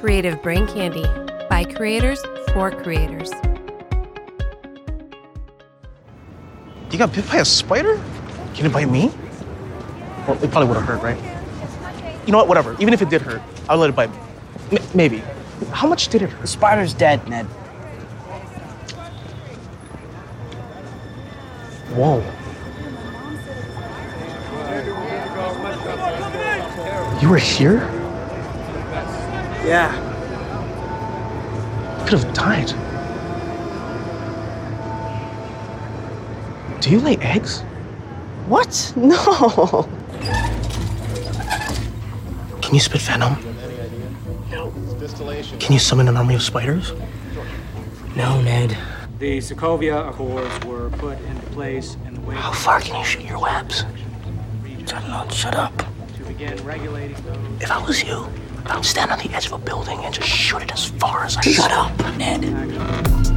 Creative Brain Candy by creators for creators. You got bit by a spider? Can it bite me? Well, it probably would have hurt, right? You know what? Whatever. Even if it did hurt, I would let it bite me. M- maybe. How much did it hurt? The spider's dead, Ned. Whoa. You were here? Yeah. You could have died. Do you lay eggs? What? No. Can you spit venom? Can you summon an army of spiders? No, Ned. The Sokovia Accords were put into place in the wake How far can you shoot your webs? Shut up. Shut up. to begin regulating those. If I was you, I would stand on the edge of a building and just shoot it as far as I Shut can. up, Ned.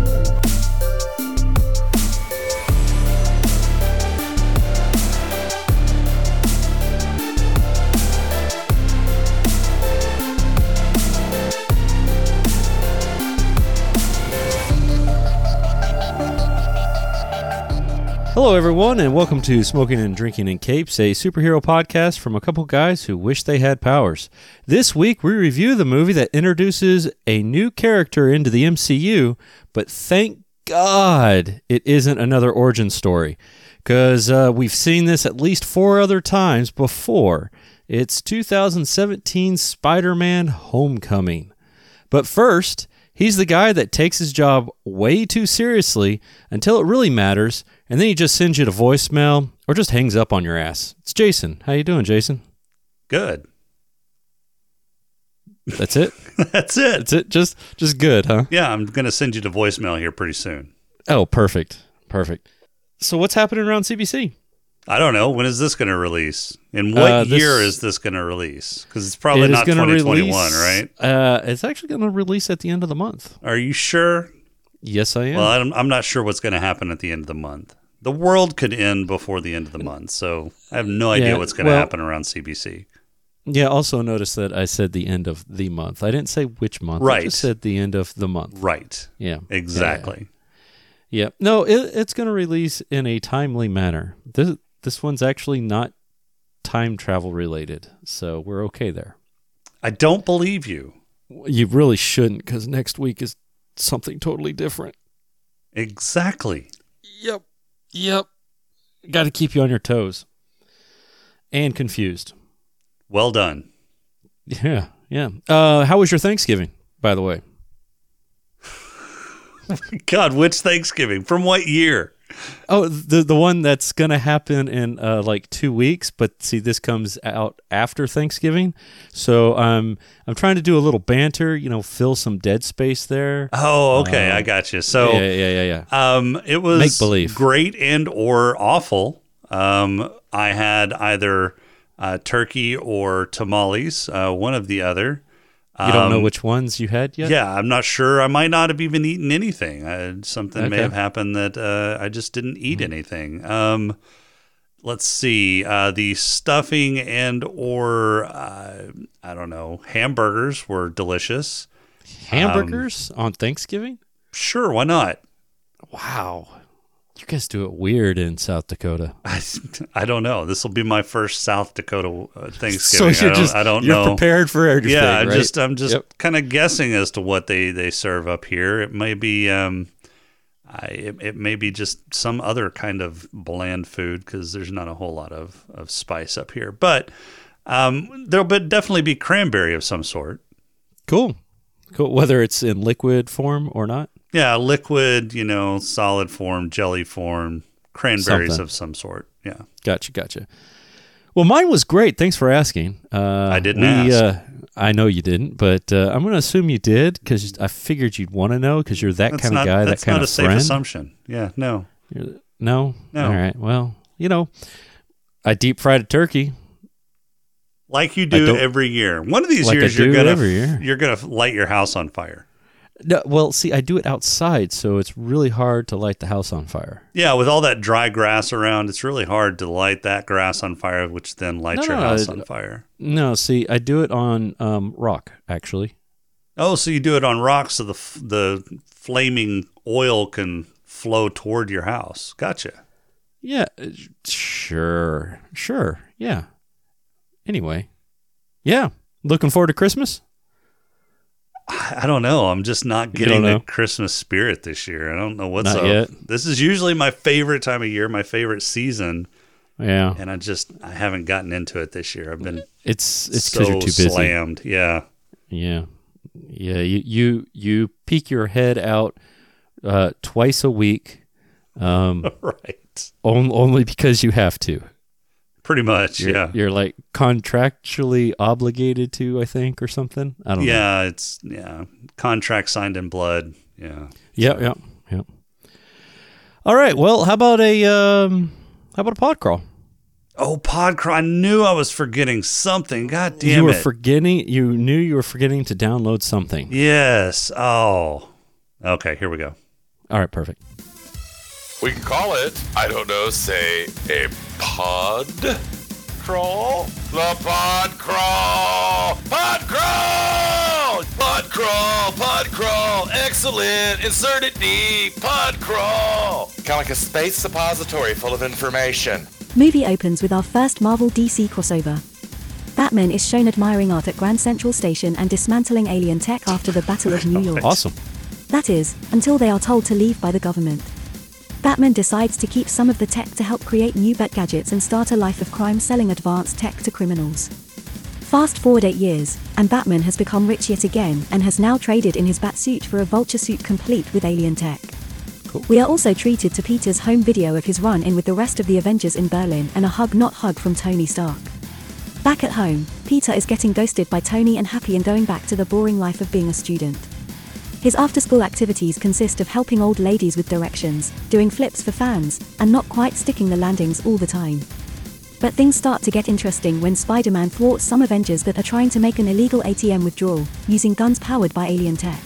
Hello, everyone, and welcome to Smoking and Drinking in Capes, a superhero podcast from a couple guys who wish they had powers. This week, we review the movie that introduces a new character into the MCU, but thank God it isn't another origin story, because uh, we've seen this at least four other times before. It's 2017 Spider Man Homecoming. But first, he's the guy that takes his job way too seriously until it really matters, and then he just sends you to voicemail or just hangs up on your ass. It's Jason. How you doing, Jason? Good. That's it. That's it. That's it. Just just good, huh? Yeah, I'm going to send you to voicemail here pretty soon. Oh, perfect. Perfect. So what's happening around CBC? I don't know. When is this going to release? In what Uh, this- year is this going to release? Because it's probably It not 2021, release- right? Uh, it's actually going to release at the end of the month. Are you sure? Yes, I am. Well, I'm, I'm not sure what's going to happen at the end of the month. The world could end before the end of the month, so I have no idea Yeah, what's going to well- happen around CBC. yeah. Also, notice that I said the end of the month. I didn't say which month. I Right. just said the end of the month. Right. Yeah. Exactly. Yeah. No, it, it's going to release in a timely manner. This this one's actually not time travel related, so we're okay there. I don't believe you. You really shouldn't, because next week is something totally different. Exactly. Yep. Yep. Got to keep you on your toes and confused. Well done. Yeah. Yeah. Uh, how was your Thanksgiving, by the way? God, which Thanksgiving? From what year? Oh, the the one that's gonna happen in uh, like two weeks, but see, this comes out after Thanksgiving, so um, I'm trying to do a little banter, you know, fill some dead space there. Oh, okay. Uh, I got you. So, yeah, yeah, yeah, yeah. Um, it was Make believe. great and or awful. Um, I had either uh, turkey or tamales, uh, one of the other. You don't know Um, which ones you had yet. Yeah, I'm not sure. I might not have even eaten anything. Uh, something may have happened that uh, I just didn't eat anything. Um, let's see. Uh, the stuffing and or uh, I don't know hamburgers were delicious. hamburgers on Thanksgiving. Sure, why not? Wow, you guys do it weird in South Dakota. I, I don't know. This will be my first South Dakota uh, Thanksgiving. So you're I don't, just I don't you're know. prepared for everything. yeah, I right? just I'm just Yep. kind of guessing as to what they they serve up here. It may be um, I it, it may be just some other kind of bland food because there's not a whole lot of of spice up here. But um, there'll be, definitely be cranberry of some sort. cool, cool. Whether it's in liquid form or not. Yeah, liquid, you know, solid form, jelly form, cranberries Something. of some sort. Yeah. Gotcha, gotcha. Well, mine was great. Thanks for asking. Uh, I didn't we, ask. Uh, I know you didn't, but uh, I'm going to assume you did because I figured you'd want to know because you're that That's kind not, of guy, that that's kind not of a safe friend. assumption. Yeah, no. You're- no, No. All right. Well, you know, I deep fried a turkey. Like you do every year. One of these Like years you're gonna you're gonna light your house on fire. No, well, see, I do it outside, so it's really hard to light the house on fire. Yeah, with all that dry grass around, it's really hard to light that grass on fire, which then lights No, your no, house I- on fire. No, see, I do it on um, rock actually. Oh, so you do it on rocks so the f- the flaming oil can flow toward your house. Gotcha. Yeah, uh, sure, sure, yeah. Anyway, yeah, looking forward to Christmas. I don't know. I'm just not getting the? Christmas spirit this year. I don't know what's Not up. yet? This is usually my favorite time of year, my favorite season, Yeah, and I just I haven't gotten into it this year. I've been it's it's because so you're too busy. slammed. Yeah. Yeah, yeah. You you you peek your head out uh, twice a week, um, right. on, only because you have to. Pretty much. You're, yeah. you're like contractually obligated to, I think, or something. I don't know. Yeah. It's yeah. Contract signed in blood. Yeah. Yeah, yeah, yeah. All right. Well, how about a um, how about a pod crawl? Oh, Podcrawl. I knew I was forgetting something. God damn it! you were it. forgetting. You knew you were forgetting to download something. yes. Oh. Okay. Here we go. All right. Perfect. We can call it, I don't know, say a pod crawl? The pod crawl! Pod crawl! Pod crawl! Pod crawl! Excellent! Insert it deep! Pod crawl! Kind of like a space suppository full of information. Movie opens with our first Marvel DC crossover. Batman is shown admiring art at Grand Central Station and dismantling alien tech after the Battle of New York. Awesome. That is, until they are told to leave by the government. Batman decides to keep some of the tech to help create new Bat gadgets and start a life of crime selling advanced tech to criminals. Fast forward eight years, and Batman has become rich yet again and has now traded in his bat suit for a vulture suit complete with alien tech. We are also treated to Peter's home video of his run in with the rest of the Avengers in Berlin and a hug not hug from Tony Stark. Back at home, Peter is getting ghosted by Tony and Happy and going back to the boring life of being a student. His after school activities consist of helping old ladies with directions, doing flips for fans, and not quite sticking the landings all the time. But things start to get interesting when Spider Man thwarts some Avengers that are trying to make an illegal ATM withdrawal, using guns powered by alien tech.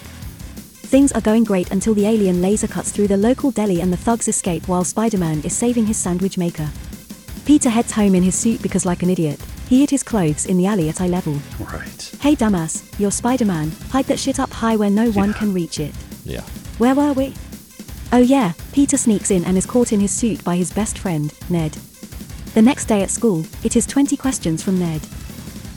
Things are going great until the alien laser cuts through the local deli and the thugs escape while Spider Man is saving his sandwich maker. Peter heads home in his suit because, like an idiot, he hid his clothes in the alley at eye level. Right. Hey, dumbass, you're Spider Man, hide that shit up high where no one can reach it. Yeah. Where were we? Oh, yeah, Peter sneaks in and is caught in his suit by his best friend, Ned. The next day at school, it is 20 questions from Ned.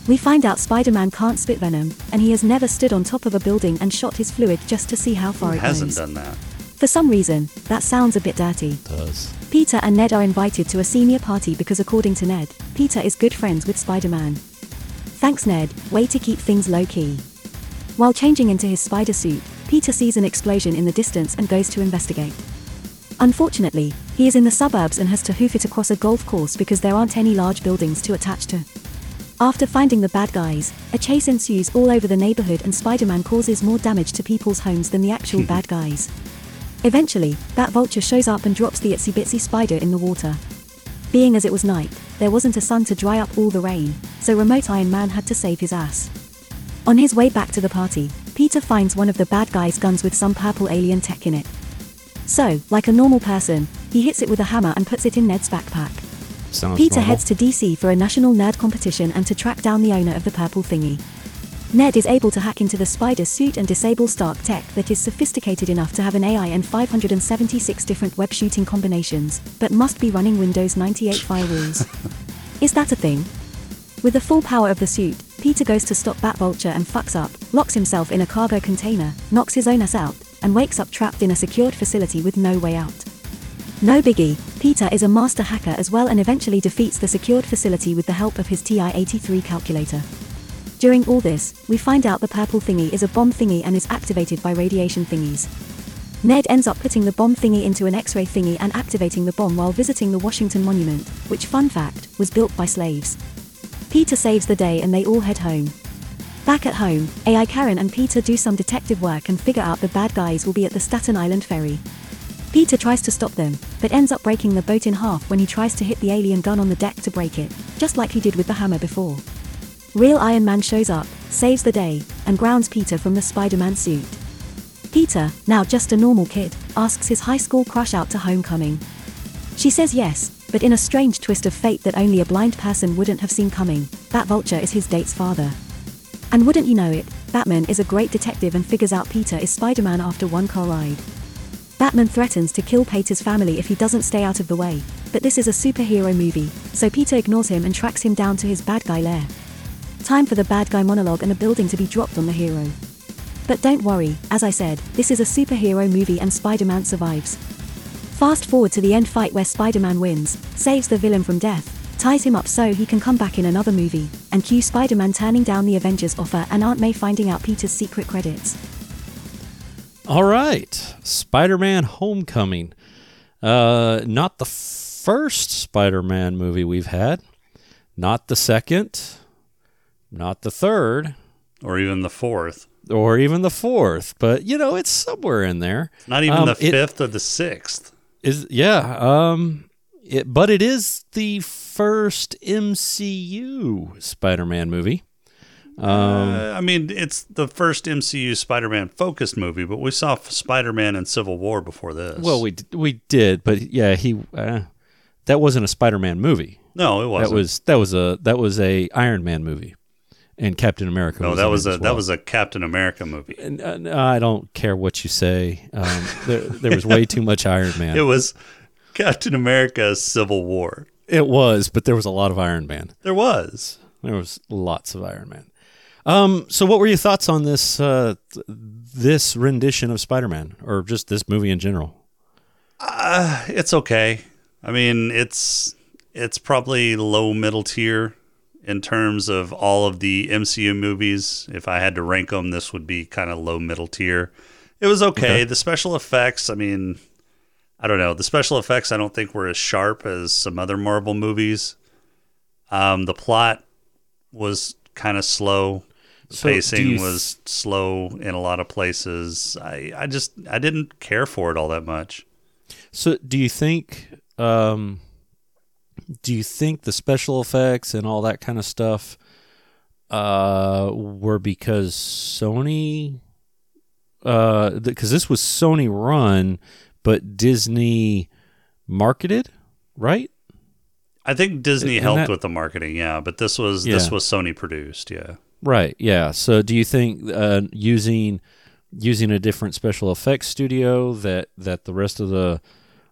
We find out Spider Man can't spit venom, and he has never stood on top of a building and shot his fluid just to see how far Who it hasn't goes. done that? For some reason, that sounds a bit dirty. Does. Peter and Ned are invited to a senior party because, according to Ned, Peter is good friends with Spider Man. Thanks, Ned, way to keep things low key. While changing into his spider suit, Peter sees an explosion in the distance and goes to investigate. Unfortunately, he is in the suburbs and has to hoof it across a golf course because there aren't any large buildings to attach to. After finding the bad guys, a chase ensues all over the neighborhood and Spider Man causes more damage to people's homes than the actual bad guys. Eventually, that Vulture shows up and drops the itsy bitsy spider in the water. Being as it was night, there wasn't a sun to dry up all the rain, so Remote Iron Man had to save his ass. On his way back to the party, Peter finds one of the bad guys' guns with some purple alien tech in it. So, like a normal person, he hits it with a hammer and puts it in Ned's backpack. Sounds Peter normal. heads to DC for a national nerd competition and to track down the owner of the purple thingy. Ned is able to hack into the spider suit and disable Stark tech that is sophisticated enough to have an AI and 576 different web shooting combinations, but must be running Windows 98 firewalls. is that a thing? With the full power of the suit, Peter goes to stop Bat Vulture and fucks up, locks himself in a cargo container, knocks his own ass out, and wakes up trapped in a secured facility with no way out. No biggie, Peter is a master hacker as well and eventually defeats the secured facility with the help of his TI 83 calculator. During all this, we find out the purple thingy is a bomb thingy and is activated by radiation thingies. Ned ends up putting the bomb thingy into an X ray thingy and activating the bomb while visiting the Washington Monument, which, fun fact, was built by slaves. Peter saves the day and they all head home. Back at home, AI Karen and Peter do some detective work and figure out the bad guys will be at the Staten Island ferry. Peter tries to stop them, but ends up breaking the boat in half when he tries to hit the alien gun on the deck to break it, just like he did with the hammer before. Real Iron Man shows up, saves the day, and grounds Peter from the Spider Man suit. Peter, now just a normal kid, asks his high school crush out to homecoming. She says yes, but in a strange twist of fate that only a blind person wouldn't have seen coming, that vulture is his date's father. And wouldn't you know it, Batman is a great detective and figures out Peter is Spider Man after one car ride. Batman threatens to kill Peter's family if he doesn't stay out of the way, but this is a superhero movie, so Peter ignores him and tracks him down to his bad guy lair. Time for the bad guy monologue and a building to be dropped on the hero. But don't worry, as I said, this is a superhero movie and Spider Man survives. Fast forward to the end fight where Spider Man wins, saves the villain from death, ties him up so he can come back in another movie, and cue Spider Man turning down the Avengers offer and Aunt May finding out Peter's secret credits. All right, Spider-Man: Homecoming. Uh, not the first Spider-Man movie we've had, not the second, not the third, or even the fourth. or even the fourth, but you know it's somewhere in there. Not even Um, the it- fifth or the sixth. Is yeah, um, it, but it is the first MCU Spider-Man movie. Um, Uh, I mean, it's the first MCU Spider-Man focused movie, but we saw Spider-Man in Civil War before this. well, we d- we did, but yeah, he uh, that wasn't a Spider-Man movie. no, it wasn't. That was that was a that was a Iron Man movie, and Captain America. no, was that was a as that was a Captain America movie. And, uh, no, I don't care what you say. Um, there, there was way too much Iron Man. It was Captain America Civil War. It was, but there was a lot of Iron Man. There was. There was lots of Iron Man. Um, so, what were your thoughts on this uh, this rendition of Spider Man, or just this movie in general? Uh, it's okay. I mean, it's it's probably low middle tier in terms of all of the MCU movies. If I had to rank them, this would be kind of low middle tier. It was okay. Okay. The special effects, I mean, I don't know. The special effects I don't think were as sharp as some other Marvel movies. Um, the plot was kind of slow. The So, pacing th- was slow in a lot of places. I, I just I didn't care for it all that much. So, do you think? Um, do you think the special effects and all that kind of stuff uh, were because Sony? Because this was Sony run, but Disney marketed, right? I think Disney Isn't helped that- with the marketing, yeah, but this was this was Sony produced, yeah. Right. Yeah. So, do you think uh, using using a different special effects studio that that the rest of the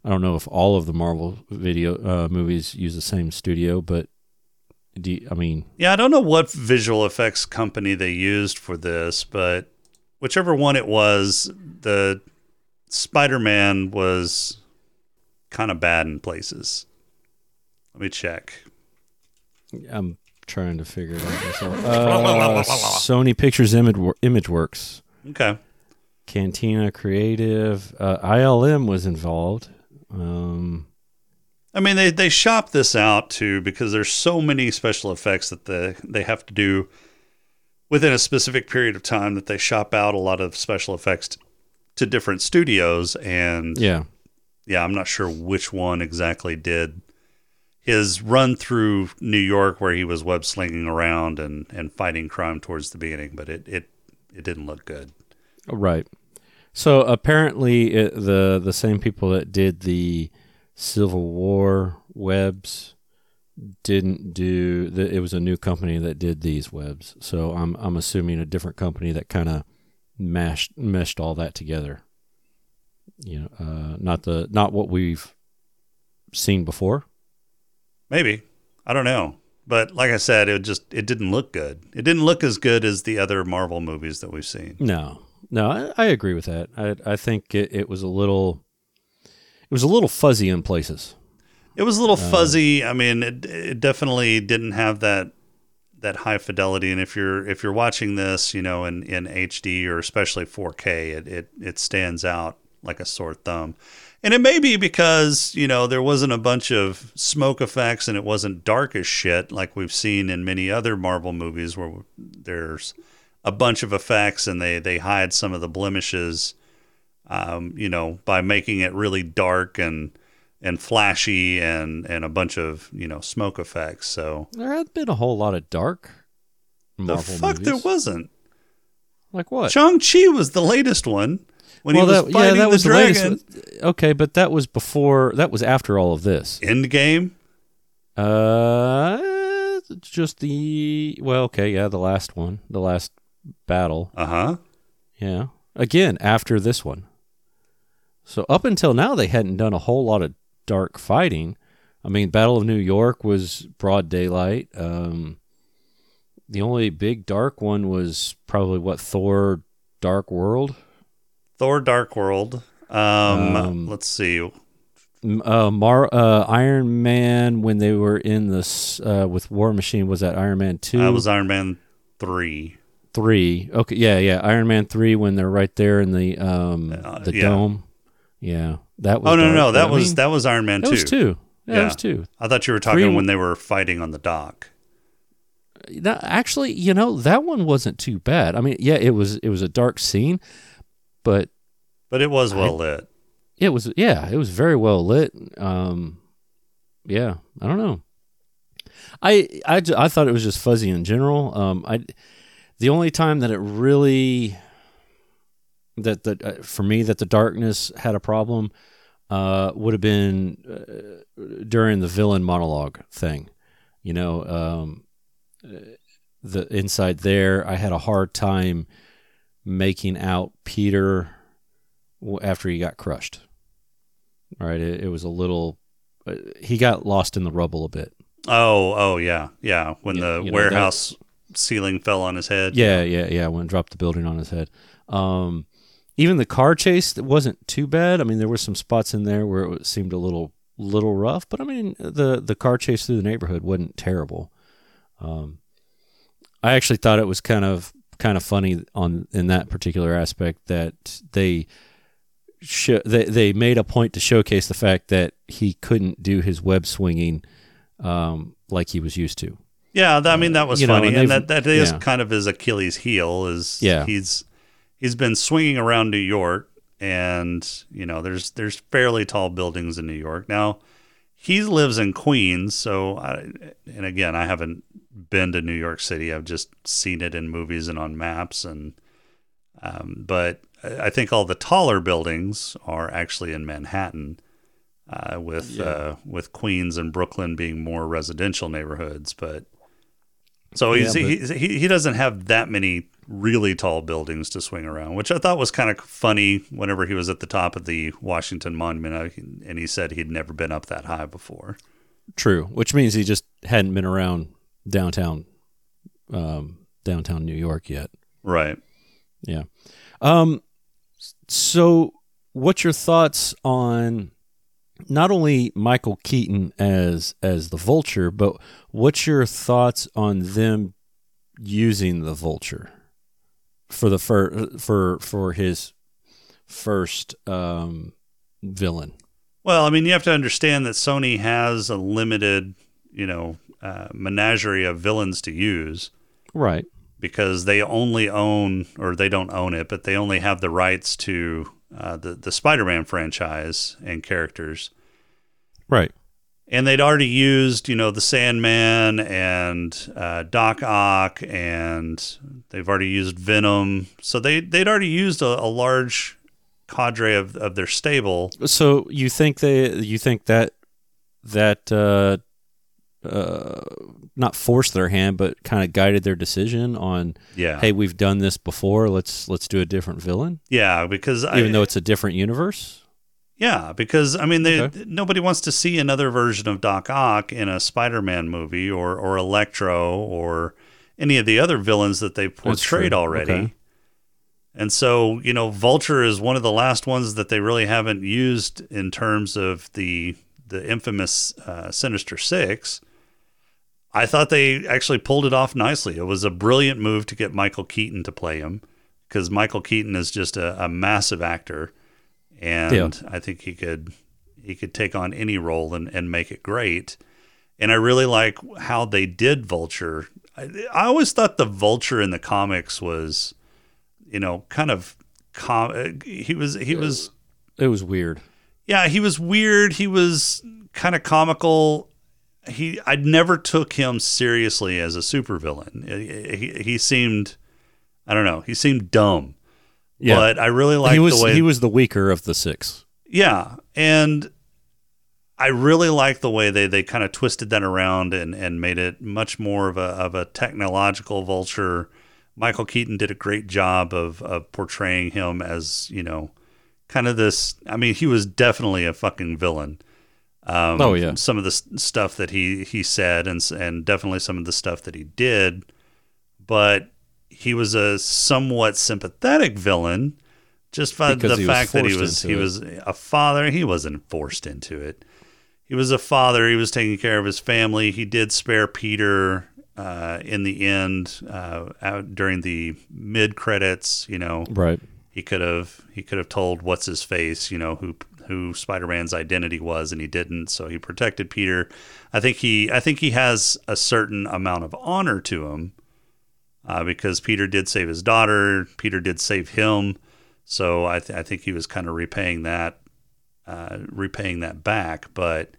I don't know if all of the Marvel video uh, movies use the same studio, but do you, I mean Yeah, I don't know what visual effects company they used for this, but whichever one it was, the Spider-Man was kind of bad in places. Let me check. I'm trying to figure it out myself. Uh, Sony Pictures Image ImageWorks, Okay. Cantina Creative, uh, ILM was involved. Um, I mean, they they shop this out too because there's so many special effects that they they have to do within a specific period of time that they shop out a lot of special effects t- to different studios and yeah. yeah, I'm not sure which one exactly did his run through New York where he was web slinging around and, and fighting crime towards the beginning, but it, it, it didn't look good. Right. So apparently, it, the the same people that did the Civil War webs didn't do. The, it was a new company that did these webs. So I'm I'm assuming a different company that kind of mashed meshed all that together. You know, uh, not the not what we've seen before. Maybe. I don't know. But like I said, it just it didn't look good. It didn't look as good as the other Marvel movies that we've seen. No, no, I, I agree with that. I I think it, it was a little, it was a little fuzzy in places. It was a little uh, fuzzy. I mean, it, it definitely didn't have that that high fidelity. And if you're if you're watching this, you know, in, in HD or especially 4K, it, it it stands out like a sore thumb. And it may be because you know there wasn't a bunch of smoke effects and it wasn't dark as shit like we've seen in many other Marvel movies where there's a bunch of effects and they they hide some of the blemishes. Um, you know, by making it really dark and and flashy and and a bunch of you know smoke effects. So There had been a whole lot of dark Marvel the fuck movies. there wasn't. Like what? Shang Chi was the latest one when well, he was that, fighting yeah, that the was dragon. the latest. Okay, but that was before. That was after all of this. Endgame. Uh, just the well, okay, yeah, the last one, the last battle. Uh huh. Yeah. Again, after this one. So up until now, they hadn't done a whole lot of dark fighting. I mean, Battle of New York was broad daylight. Um, the only big dark one was probably what Thor: Dark World. Thor: Dark World. Um, Um, let's see. Uh, Mar- uh, Iron Man when they were in this uh, with War Machine was that Iron Man two? That was Iron Man three. Three. Okay, yeah, yeah. Iron Man three when they're right there in the um Uh, the yeah. dome. Yeah, that was. Oh no, dark, no, that I was mean, that was Iron Man that two. was two. Yeah, Yeah. that was two. I thought you were talking Three- when they were fighting on the dock. No, actually, you know that one wasn't too bad. I mean, yeah, it was it was a dark scene, but But it was I- well lit. it was yeah, it was very well lit. Um, yeah, I don't know. I I I thought it was just fuzzy in general. Um, I the only time that it really that that uh, for me that the darkness had a problem uh, would have been uh, during the villain monologue thing. You know, um, uh, the inside there, I had a hard time making out Peter after he got crushed. All right, it, it was a little. Uh, he got lost in the rubble a bit. Oh, oh yeah, yeah. When Yeah, the you know, warehouse ceiling fell on his head. Yeah, yeah, yeah. When it dropped the building on his head. Um, even the car chase wasn't too bad. I mean, there were some spots in there where it seemed a little little rough, but I mean, the the car chase through the neighborhood wasn't terrible. Um, I actually thought it was kind of kind of funny on in that particular aspect that they sho- they they made a point to showcase the fact that he couldn't do his web swinging um, like he was used to. Yeah, I mean that was You know, funny, and and, that that is yeah. kind of his Achilles heel. Is Yeah. he's he's been swinging around New York, and you know there's there's fairly tall buildings in New York. Now he lives in Queens, so I, and again I haven't been to New York City. I've just seen it in movies and on maps, and um, but I I think all the taller buildings are actually in Manhattan. Uh, with uh, with Queens and Brooklyn being more residential neighborhoods, but so he's, Yeah, but- he he doesn't have that many really tall buildings to swing around, which I thought was kind of funny. Whenever he was at the top of the Washington Monument, uh, and he said he'd never been up that high before. True, which means he just hadn't been around downtown, um, downtown New York yet. Right. Yeah. Um. So, what's your thoughts on not only Michael Keaton as as the Vulture, but what's your thoughts on them using the Vulture for the fir- for for his first um, villain? Well, I mean, you have to understand that Sony has a limited, you know, uh, menagerie of villains to use. Right. because they only own, or they don't own it, but they only have the rights to uh, the the Spider-Man franchise and characters. Right. And they'd already used, you know, the Sandman and uh, Doc Ock, and they've already used Venom. So they they'd already used a, a large cadre of, of their stable. So you think they you think that that uh, uh, not forced their hand, but kind of guided their decision on, Yeah, hey, we've done this before. Let's let's do a different villain, yeah, because even I, though it's a different universe. Yeah, because I mean, they Okay. nobody wants to see another version of Doc Ock in a Spider-Man movie or or Electro or any of the other villains that they've portrayed already. Okay. And so, you know, Vulture is one of the last ones that they really haven't used in terms of the the infamous uh, Sinister Six. I thought they actually pulled it off nicely. It was a brilliant move to get Michael Keaton to play him because Michael Keaton is just a, a massive actor, and Yeah. I think he could he could take on any role and, and make it great. And I really like how they did Vulture. I, I always thought the Vulture in the comics was, you know, kind of com- uh, he was he was It was weird. yeah, he was weird. He was kind of comical. He I never took him seriously as a supervillain. He, he seemed I don't know, he seemed dumb. Yeah, But I really liked he was the way he was the weaker of the six. yeah, and I really like the way they, they kind of twisted that around and, and made it much more of a of a technological vulture, Michael Keaton did a great job of of portraying him as you know, kind of this. I mean, he was definitely a fucking villain. Um, Oh, yeah. some of the stuff that he he said, and and definitely some of the stuff that he did, but he was a somewhat sympathetic villain, just by Because the fact that he was he it. was a father. He wasn't forced into it. He was a father. He was taking care of his family. He did spare Peter uh, in the end uh, out during the mid credits. You know, Right. he could have he could have told what's his face, you know, who who Spider-Man's identity was and he didn't, so he protected Peter. I think he I think he has a certain amount of honor to him. Uh, because Peter did save his daughter, Peter did save him, so I, th- I think he was kind of repaying that, uh, repaying that back. But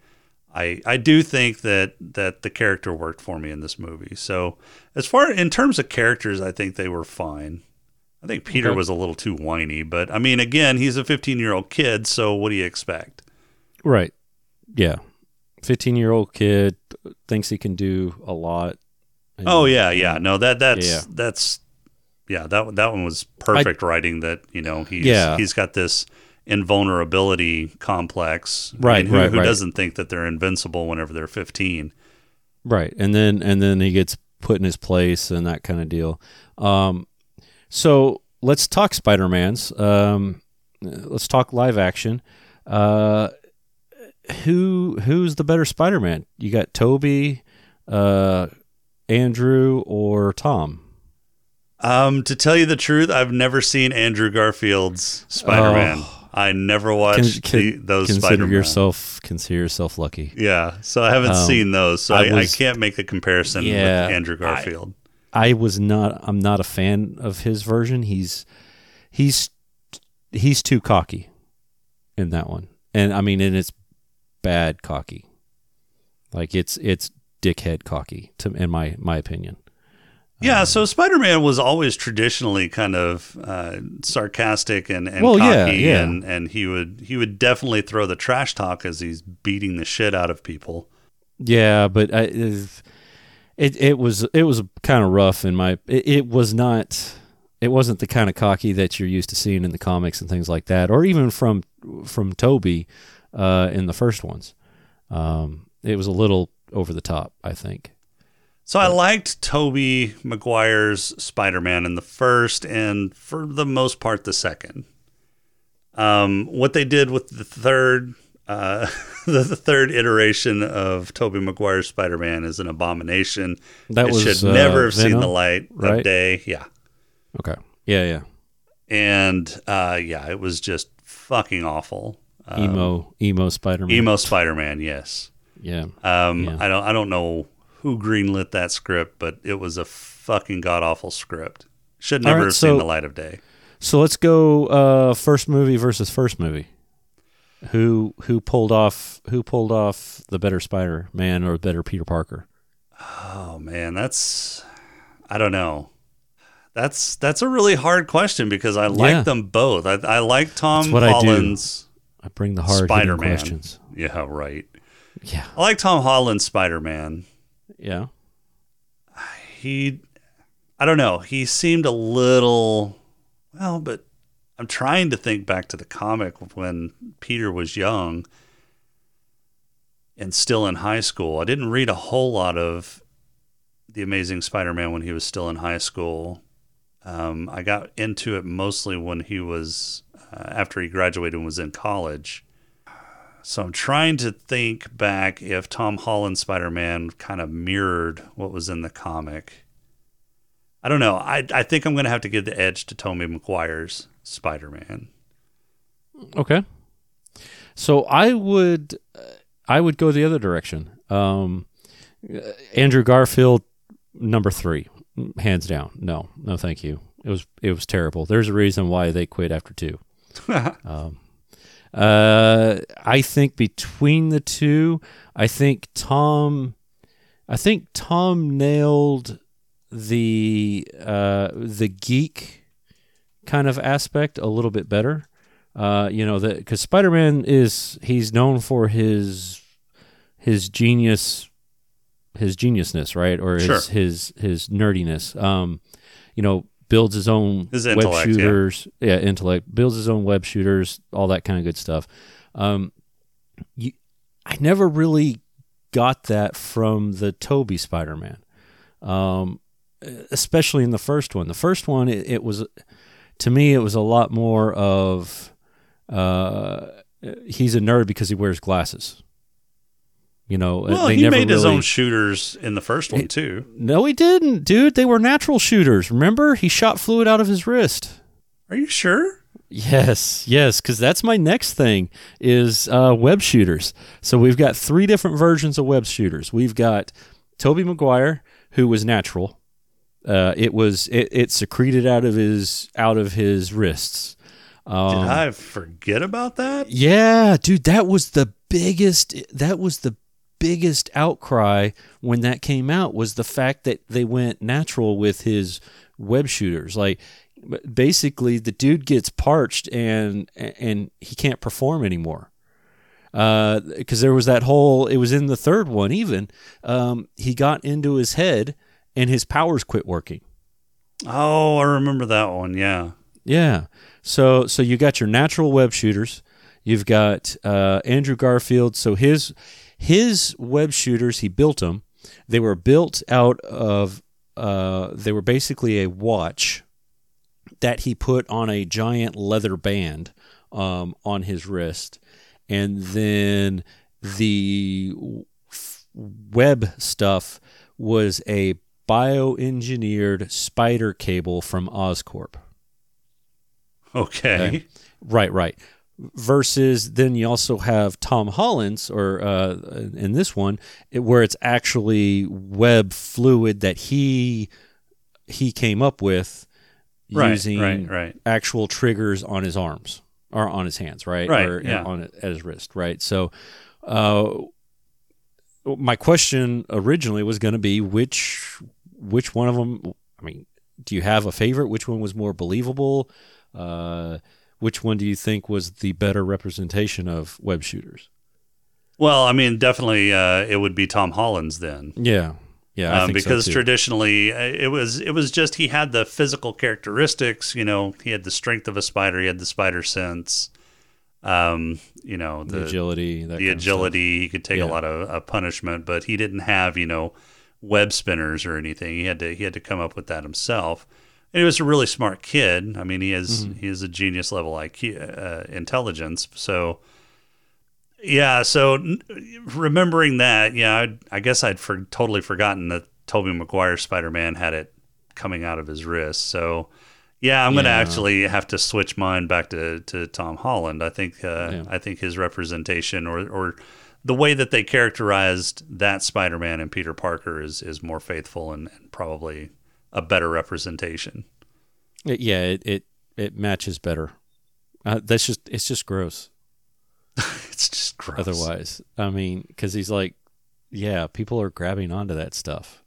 I I do think that that the character worked for me in this movie. So as far in terms of characters, I think they were fine. I think Peter Okay. was a little too whiny, but I mean, again, he's a 15 year old kid, so what do you expect? Right. Yeah. 15 year old kid thinks he can do a lot. And- Oh yeah, yeah, no, that that's Yeah. that's yeah, that that one was perfect writing. That you know he's Yeah. he's got this invulnerability complex, I Right, mean, who, right, who right. doesn't think that they're invincible whenever they're 15? Right. And then and then he gets put in his place and that kind of deal. Um so let's talk Spider-Man's. Um let's talk live action. Uh who who's the better Spider-Man? You got Tobey, uh Andrew or Tom? Um, to tell you the truth, I've never seen Andrew Garfield's Spider Man. I never watched Con- the, those consider Spider Man. yourself consider yourself lucky. Yeah, so I haven't Um, seen those, so I I, I, can't make the comparison Yeah, with Andrew Garfield. I was not I'm not a fan of his version. He's he's he's too cocky in that one. And I mean and it's bad cocky. Like it's it's dickhead cocky to in my my opinion. yeah, so Spider Man was always traditionally kind of uh, sarcastic and, and Well, yeah, cocky, yeah. and and he would he would definitely throw the trash talk as he's beating the shit out of people. Yeah, but I, it it was it was kind of rough in my it, it was not it wasn't the kind of cocky that you're used to seeing in the comics and things like that, or even from from Tobey uh, in the first ones. Um, it was a little over the top, I think. So I liked Tobey Maguire's Spider-Man in the first, and for the most part, the second. Um, what they did with the third, uh, the, the third iteration of Tobey Maguire's Spider-Man is an abomination. That it was, should uh, never have seen the light right? of day. Yeah, Okay. Yeah, yeah. and uh, yeah, it was just fucking awful. Um, Emo emo Spider Man. emo Spider-Man. Yes. Yeah. Um, Yeah. I don't I don't know who greenlit that script, but it was a fucking god awful script. Should never right, have so- seen the light of day. So let's go uh, first movie versus first movie. Who who pulled off who pulled off the better Spider Man or better Peter Parker? Oh man, that's I don't know. That's that's a really hard question because I like Yeah. them both. I, I like Tom what I do. Holland's I bring the hard Spider Man. questions. Yeah, right. Yeah, I like Tom Holland's Spider Man. yeah. He, I don't know. He seemed a little well, but I'm trying to think back to the comic when Peter was young and still in high school. I didn't read a whole lot of The Amazing Spider Man when he was still in high school. Um, I got into it mostly when he was, uh, after he graduated and was in college. So I'm trying to think back if Tom Holland's Spider Man kind of mirrored what was in the comic. I don't know. I, I think I'm going to have to give the edge to Tobey Maguire's Spider Man. Okay. So I would uh, I would go the other direction. Um, uh, Andrew Garfield, number three, hands down. No, no, thank you. It was it was terrible. There's a reason why they quit after two. um, uh, I think between the two, I think Tom, I think Tom nailed the uh, the geek kind of aspect a little bit better. Uh, you know, that because Spider Man is he's known for his his genius, his geniusness, right, or his Sure. his his nerdiness. Um, you know, builds his own His web intellect, yeah. shooters. Yeah. intellect builds his own web shooters, all that kind of good stuff. Um, you, I never really got that from the Tobey Spider Man, um, especially in the first one. The first one, it, it was to me, it was a lot more of uh, he's a nerd because he wears glasses. You know, Well, they he never made his own shooters in the first one too. No, he didn't, dude. They were natural shooters. Remember, he shot fluid out of his wrist. Are you sure? Yes, yes, because that's my next thing is uh, web shooters. So we've got three different versions of web shooters. We've got Tobey Maguire, who was natural. Uh, it was it, it secreted out of his out of his wrists. Um, Did I forget about that? yeah, dude, that was the biggest. That was the biggest outcry when that came out was the fact that they went natural with his web shooters. Like, basically, the dude gets parched and and he can't perform anymore. Uh because there was that whole. It was in the third one. Even um, he got into his head and his powers quit working. Oh, I remember that one. Yeah. Yeah. So so you got your natural web shooters. You've got uh, Andrew Garfield. So his his web shooters, he built them. They were built out of. Uh, they were basically a watch that he put on a giant leather band um, on his wrist, and then the f- web stuff was a bioengineered spider cable from Oscorp. Okay. Okay. Right, right. Versus then you also have Tom Holland's, or uh, in this one, it, where it's actually web fluid that he he came up with Right, using right, right. actual triggers on his arms or on his hands, right? Right, Or yeah. on at his wrist, right? So, uh, my question originally was going to be which which one of them. I mean, do you have a favorite? Which one was more believable? Uh, which one do you think was the better representation of web shooters? Well, I mean, definitely, uh, it would be Tom Holland's then. Yeah, yeah, I um, think so, because too. traditionally uh, it was it was just he had the physical characteristics. You know, he had the strength of a spider. He had the spider sense. Um, you know, the, the, agility, that the kind of stuff. agility. He could take Yeah. a lot of uh, punishment, but he didn't have you know web spinners or anything. He had to he had to come up with that himself. And he was a really smart kid. I mean, he has Mm-hmm. he has a genius level IQ uh, intelligence. So yeah, so n- remembering that, yeah, I'd, I guess I'd for, totally forgotten that Tobey Maguire Spider Man had it coming out of his wrist. So yeah, I'm going to Yeah. actually have to switch mine back to, to Tom Holland. I think uh, Yeah. I think his representation or or the way that they characterized that Spider Man and Peter Parker is is more faithful and, and probably a better representation. It- yeah, it, it it matches better. Uh, that's just it's just gross. It's just gross. otherwise. I mean, because he's like, yeah, people are grabbing onto that stuff.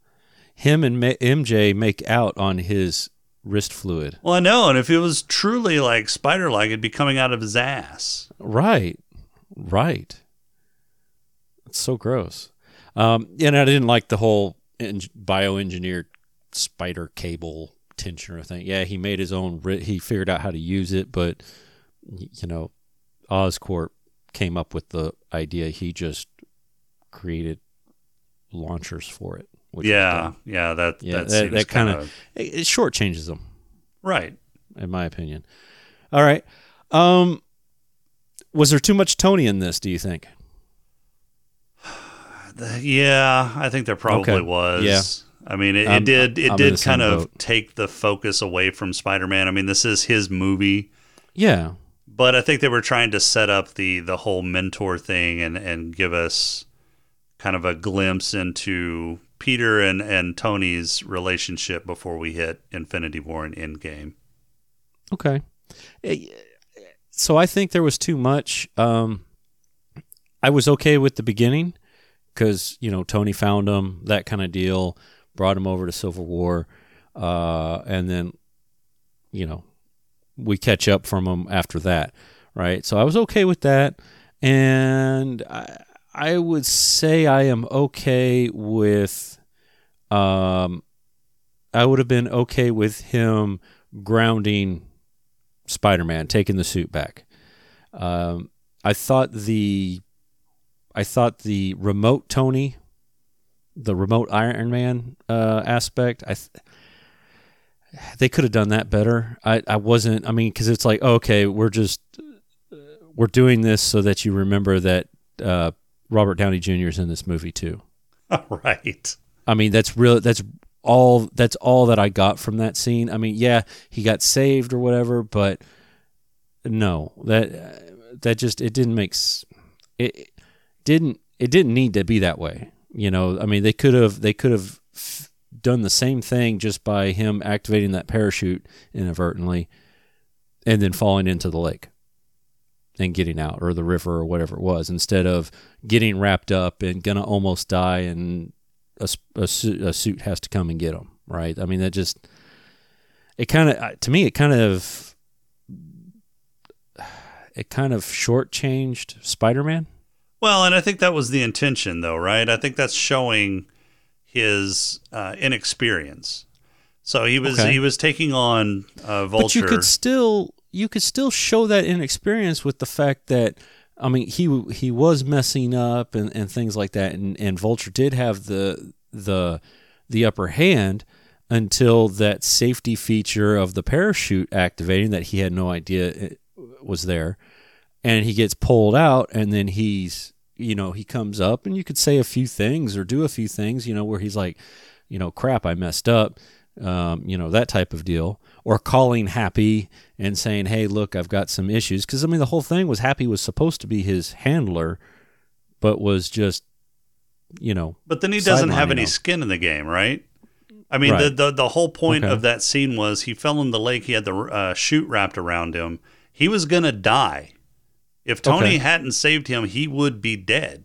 Him and Ma- MJ make out on his wrist fluid. Well, I know, and if it was truly like spider like, it'd be coming out of his ass. Right, right. It's so gross. Um, and I didn't like the whole en- bioengineered spider cable tensioner thing. Yeah, he made his own. ri- He figured out how to use it, but you know, Oscorp came up with the idea. He just created launchers for it. Which yeah, yeah, that yeah, that, that, that kind of it, it shortchanges them, right. in my opinion. All right. Um, was there too much Tony in this? Do you think? Yeah, I think there probably Okay. was. Yeah. I mean, it, it did. It I'm did kind of boat. take the focus away from Spider-Man. I mean, this is his movie, Yeah. but I think they were trying to set up the the whole mentor thing and and give us kind of a glimpse into Peter and and Tony's relationship before we hit Infinity War and Endgame. Okay. Eh, So I think there was too much. Um, I was okay with the beginning because you know Tony found him, that kind of deal, brought him over to Civil War, uh, and then you know we catch up from him after that, right? So I was okay with that, and I, I would say I am okay with um, I would have been okay with him grounding Spider-Man, taking the suit back. Um, I thought the I thought the remote Tony, the remote Iron Man uh, aspect, I th- they could have done that better. I, I wasn't. I mean, because it's like okay, we're just we're doing this so that you remember that uh, Robert Downey Jr. is in this movie too. right. I mean, that's real. That's all. That's all that I got from that scene. I mean, yeah, he got saved or whatever, but no, that that just it didn't make s- it it didn't it didn't need to be that way. You know, I mean, they could have they could have done the same thing just by him activating that parachute inadvertently, and then falling into the lake and getting out or the river or whatever it was instead of getting wrapped up and gonna almost die and a, a suit, a suit has to come and get him right i mean that just it kind of to me it kind of it kind of shortchanged spider-man Well, and I think that was the intention, though, right? I think that's showing his uh, inexperience. So he was Okay. he was taking on uh, Vulture. but you could still you could still show that inexperience with the fact that I mean he he was messing up and, and things like that and, and Vulture did have the the the upper hand until that safety feature of the parachute activating that he had no idea it was there and he gets pulled out and then he's you know he comes up and you could say a few things or do a few things you know where he's like you know crap i messed up um, you know that type of deal or calling happy and saying hey look i've got some issues because i mean the whole thing was happy was supposed to be his handler but was just you know But then he doesn't have any him. skin in the game, right? I mean, the, the the whole point Okay. of that scene was he fell in the lake. He had the uh, chute wrapped around him. He was gonna die. If Tony Okay. hadn't saved him, he would be dead.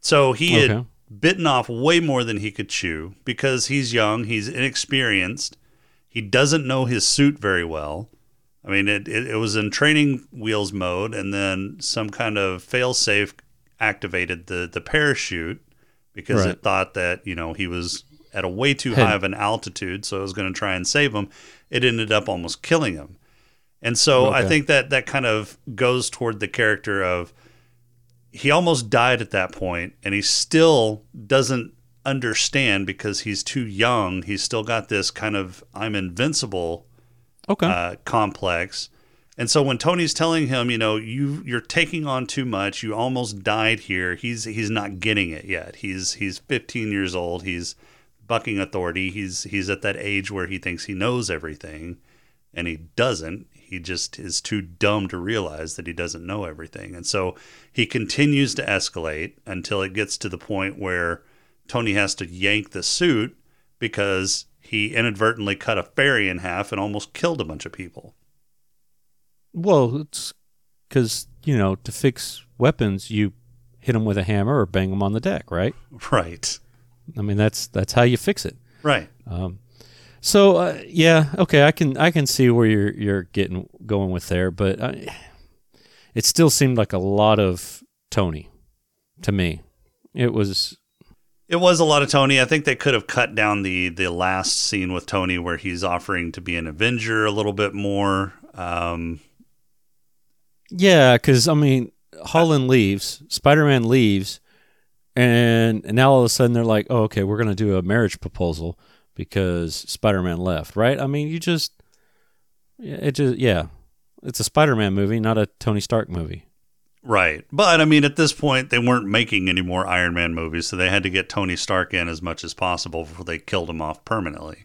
So he had bitten off way more than he could chew because he's young, he's inexperienced, he doesn't know his suit very well. I mean, it, it, it was in training wheels mode, and then some kind of failsafe activated the, the parachute because Right. it thought that, you know, he was at a way too high of an altitude, so it was going to try and save him. It ended up almost killing him. And so I think that that kind of goes toward the character of he almost died at that point and he still doesn't understand because he's too young. He's still got this kind of I'm invincible okay uh, complex. And so when Tony's telling him, you know, you you're taking on too much, you almost died here. He's he's not getting it yet. He's he's 15 years old. He's bucking authority. He's he's at that age where he thinks he knows everything and he doesn't. He just is too dumb to realize that he doesn't know everything. And so he continues to escalate until it gets to the point where Tony has to yank the suit because he inadvertently cut a ferry in half and almost killed a bunch of people. Well, it's because you know to fix weapons, you hit them with a hammer or bang them on the deck, right? Right. I mean, that's that's how you fix it. Right. Um, so uh, yeah, okay, I can I can see where you're you're getting going with there, but I, it still seemed like a lot of Tony to me. It was It was a lot of Tony. I think they could have cut down the the last scene with Tony where he's offering to be an Avenger a little bit more. Um, yeah, because I mean, Holland leaves, Spider Man leaves, and, and now all of a sudden they're like, oh, okay, we're gonna do a marriage proposal because Spider Man left, right? I mean, you just yeah, it just yeah, it's a Spider Man movie, not a Tony Stark movie. right. But I mean, at this point, they weren't making any more Iron Man movies, so they had to get Tony Stark in as much as possible before they killed him off permanently.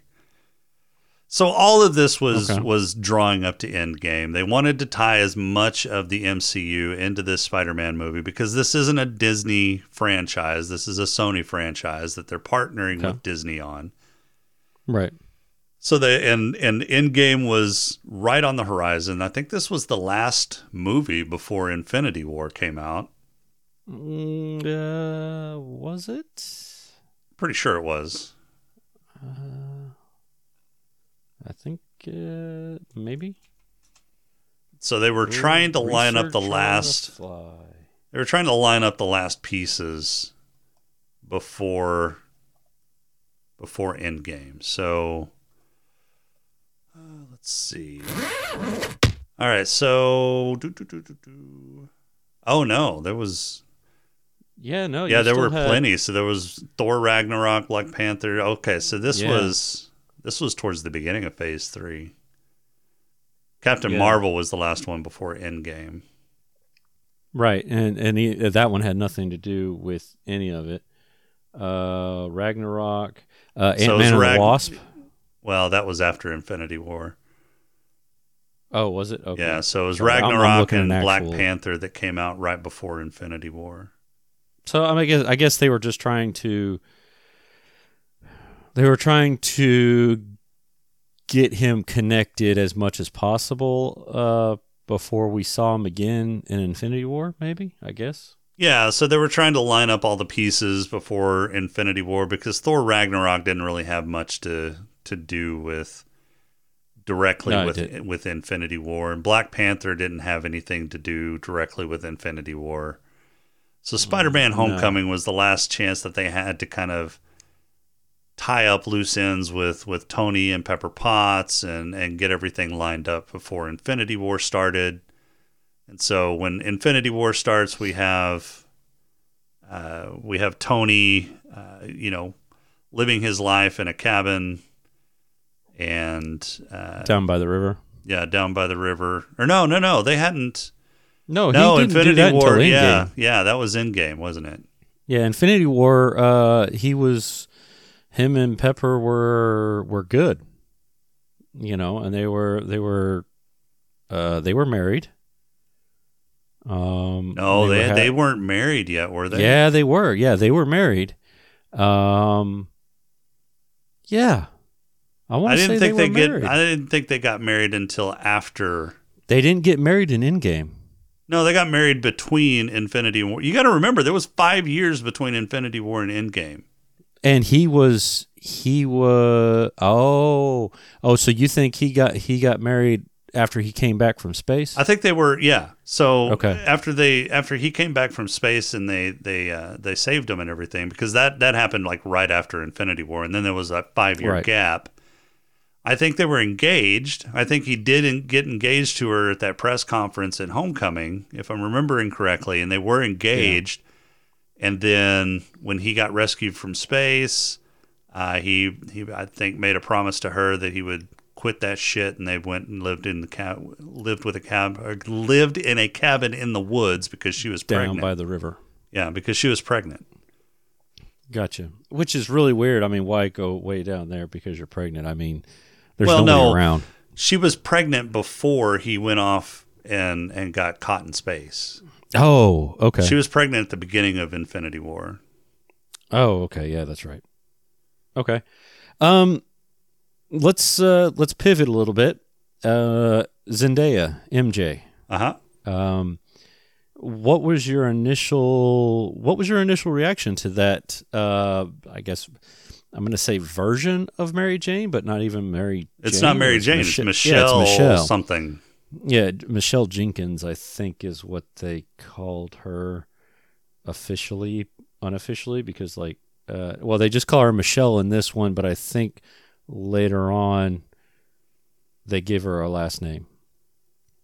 So all of this was Okay. was drawing up to Endgame. They wanted to tie as much of the MCU into this Spider-Man movie because this isn't a Disney franchise. This is a Sony franchise that they're partnering Okay. with Disney on. Right. So the and and Endgame was right on the horizon. I think this was the last movie before Infinity War came out. Mm, uh, was it? Pretty sure it was. I think uh, maybe. So they were trying to line up the last fly. they were trying to line up the last pieces before before Endgame. So uh, let's see. All right, so do, do, do, do, do. oh no, there was Yeah, no. yeah, there were had- plenty. So there was Thor Ragnarok, Black Panther. Okay, so this Yeah. was this was towards the beginning of Phase Three. Captain Yeah. Marvel was the last one before Endgame. Right, and and he, that one had nothing to do with any of it. Uh, Ragnarok, uh, So Ant was Man and Ragn- the Wasp. Well, that was after Infinity War. Oh, was it? Okay. Yeah, so it was Sorry, I'm- I'm Ragnarok and Black actual- Panther that came out right before Infinity War. So I, mean, I guess I guess they were just trying to. They were trying to get him connected as much as possible uh, before we saw him again in Infinity War. Maybe I guess. Yeah, so they were trying to line up all the pieces before Infinity War because Thor Ragnarok didn't really have much to to do with directly No, with with Infinity War, and Black Panther didn't have anything to do directly with Infinity War. So mm, Spider-Man: no. Homecoming was the last chance that they had to kind of tie up loose ends with with Tony and Pepper Potts and and get everything lined up before Infinity War started. And so when Infinity War starts, we have uh, we have Tony, uh, you know, living his life in a cabin, and uh, Down by the river. yeah, down by the river. Or no, no, no, they hadn't. No, no, he didn't do Infinity War. Yeah, yeah, that was Endgame, wasn't it? Yeah, Infinity War. Uh, he was, him and Pepper were were good. You know, and they were they were, uh, they were married. Um, No, they ha- they weren't married yet, were they? Yeah, they were. Yeah, they were married. Um, yeah, I want I to say didn't think they, they, get. I didn't think they got married until after. they didn't get married in Endgame. No, they got married between Infinity War. You got to remember there was five years between Infinity War and Endgame. And he was he was oh oh so you think he got he got married after he came back from space? I think they were yeah. So Okay. after they after he came back from space and they they uh, they saved him and everything because that that happened like right after Infinity War and then there was that five year Right. gap. I think they were engaged. I think he did en- get engaged to her at that press conference at Homecoming, if I'm remembering correctly, and they were engaged. And then when he got rescued from space, uh, he he I think made a promise to her that he would quit that shit, and they went and lived in the cab, lived with a cab, or lived in a cabin in the woods because she was down pregnant. by the river. yeah, because she was pregnant. Gotcha. Which is really weird. I mean, why go way down there because you're pregnant? I mean, there's Well, nobody no. around. She was pregnant before he went off and and got caught in space. Oh, okay. She was pregnant at the beginning of Infinity War. oh, okay. Yeah, that's right. Okay. Um, let's uh let's pivot a little bit. Uh, Zendaya, MJ. Uh huh. Um, what was your initial what was your initial reaction to that? Uh, I guess I'm going to say version of Mary Jane, but not even Mary. Jane. It's Jane, not Mary Jane. Miche- It's Michelle, Yeah, it's Michelle. something. Yeah, Michelle Jenkins, I think, is what they called her officially, unofficially, because like, uh, well, they just call her Michelle in this one, but I think later on they give her a last name.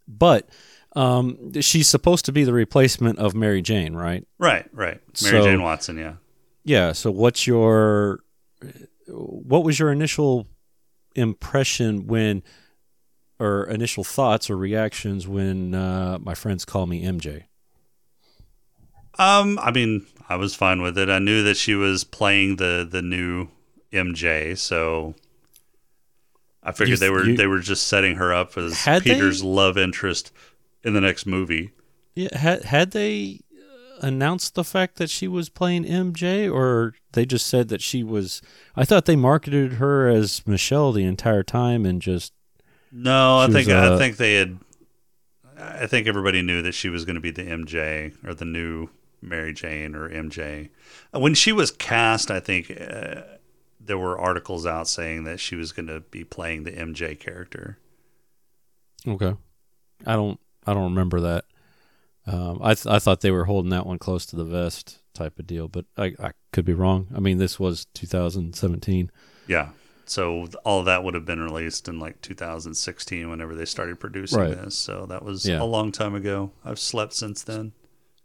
But um, she's supposed to be the replacement of Mary Jane, right? Right. Right. Mary So- Jane Watson. Yeah. Yeah. So, what's your what was your initial impression when, or initial thoughts or reactions when uh, my friends call me MJ? Um. I mean, I was fine with it. I knew that she was playing the the new MJ, so I figured You- they were you- they were just setting her up as Had they- Peter's love interest in the next movie. Yeah. Had had they announced the fact that she was playing MJ, or they just said that she was? I thought they marketed her as Michelle the entire time and just No, I think was, I uh, think they had. I think everybody knew that she was going to be the MJ or the new Mary Jane or MJ. Uh, When she was cast, I think uh, there were articles out saying that she was going to be playing the MJ character. Okay. I don't I don't remember that. Um, I th- I thought they were holding that one close to the vest type of deal, but I, I could be wrong. I mean, this was 2017. Yeah. So all of that would have been released in like 2016 whenever they started producing Right. this. So that was Yeah. a long time ago. I've slept since then.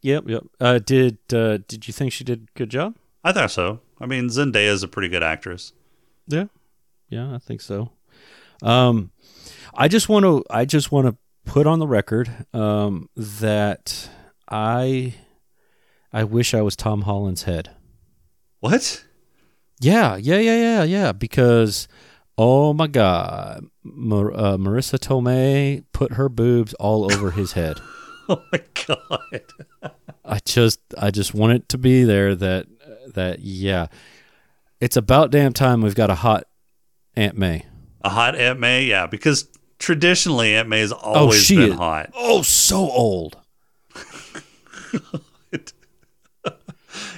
Yep, yep. Uh, did uh, did you think she did a good job? I thought so. I mean, Zendaya is a pretty good actress. Yeah, yeah, I think so. Um, I just want to I just want to put on the record um, that I I wish I was Tom Holland's head. What? Yeah, yeah, yeah, yeah, yeah. Because oh my God, Mar- uh, Marisa Tomei put her boobs all over his head. Oh my god. I just I just want it to be there that that yeah, it's about damn time we've got a hot Aunt May. A hot Aunt May, yeah, because traditionally Aunt May has oh, always Oh, she been is- hot. Oh, so old.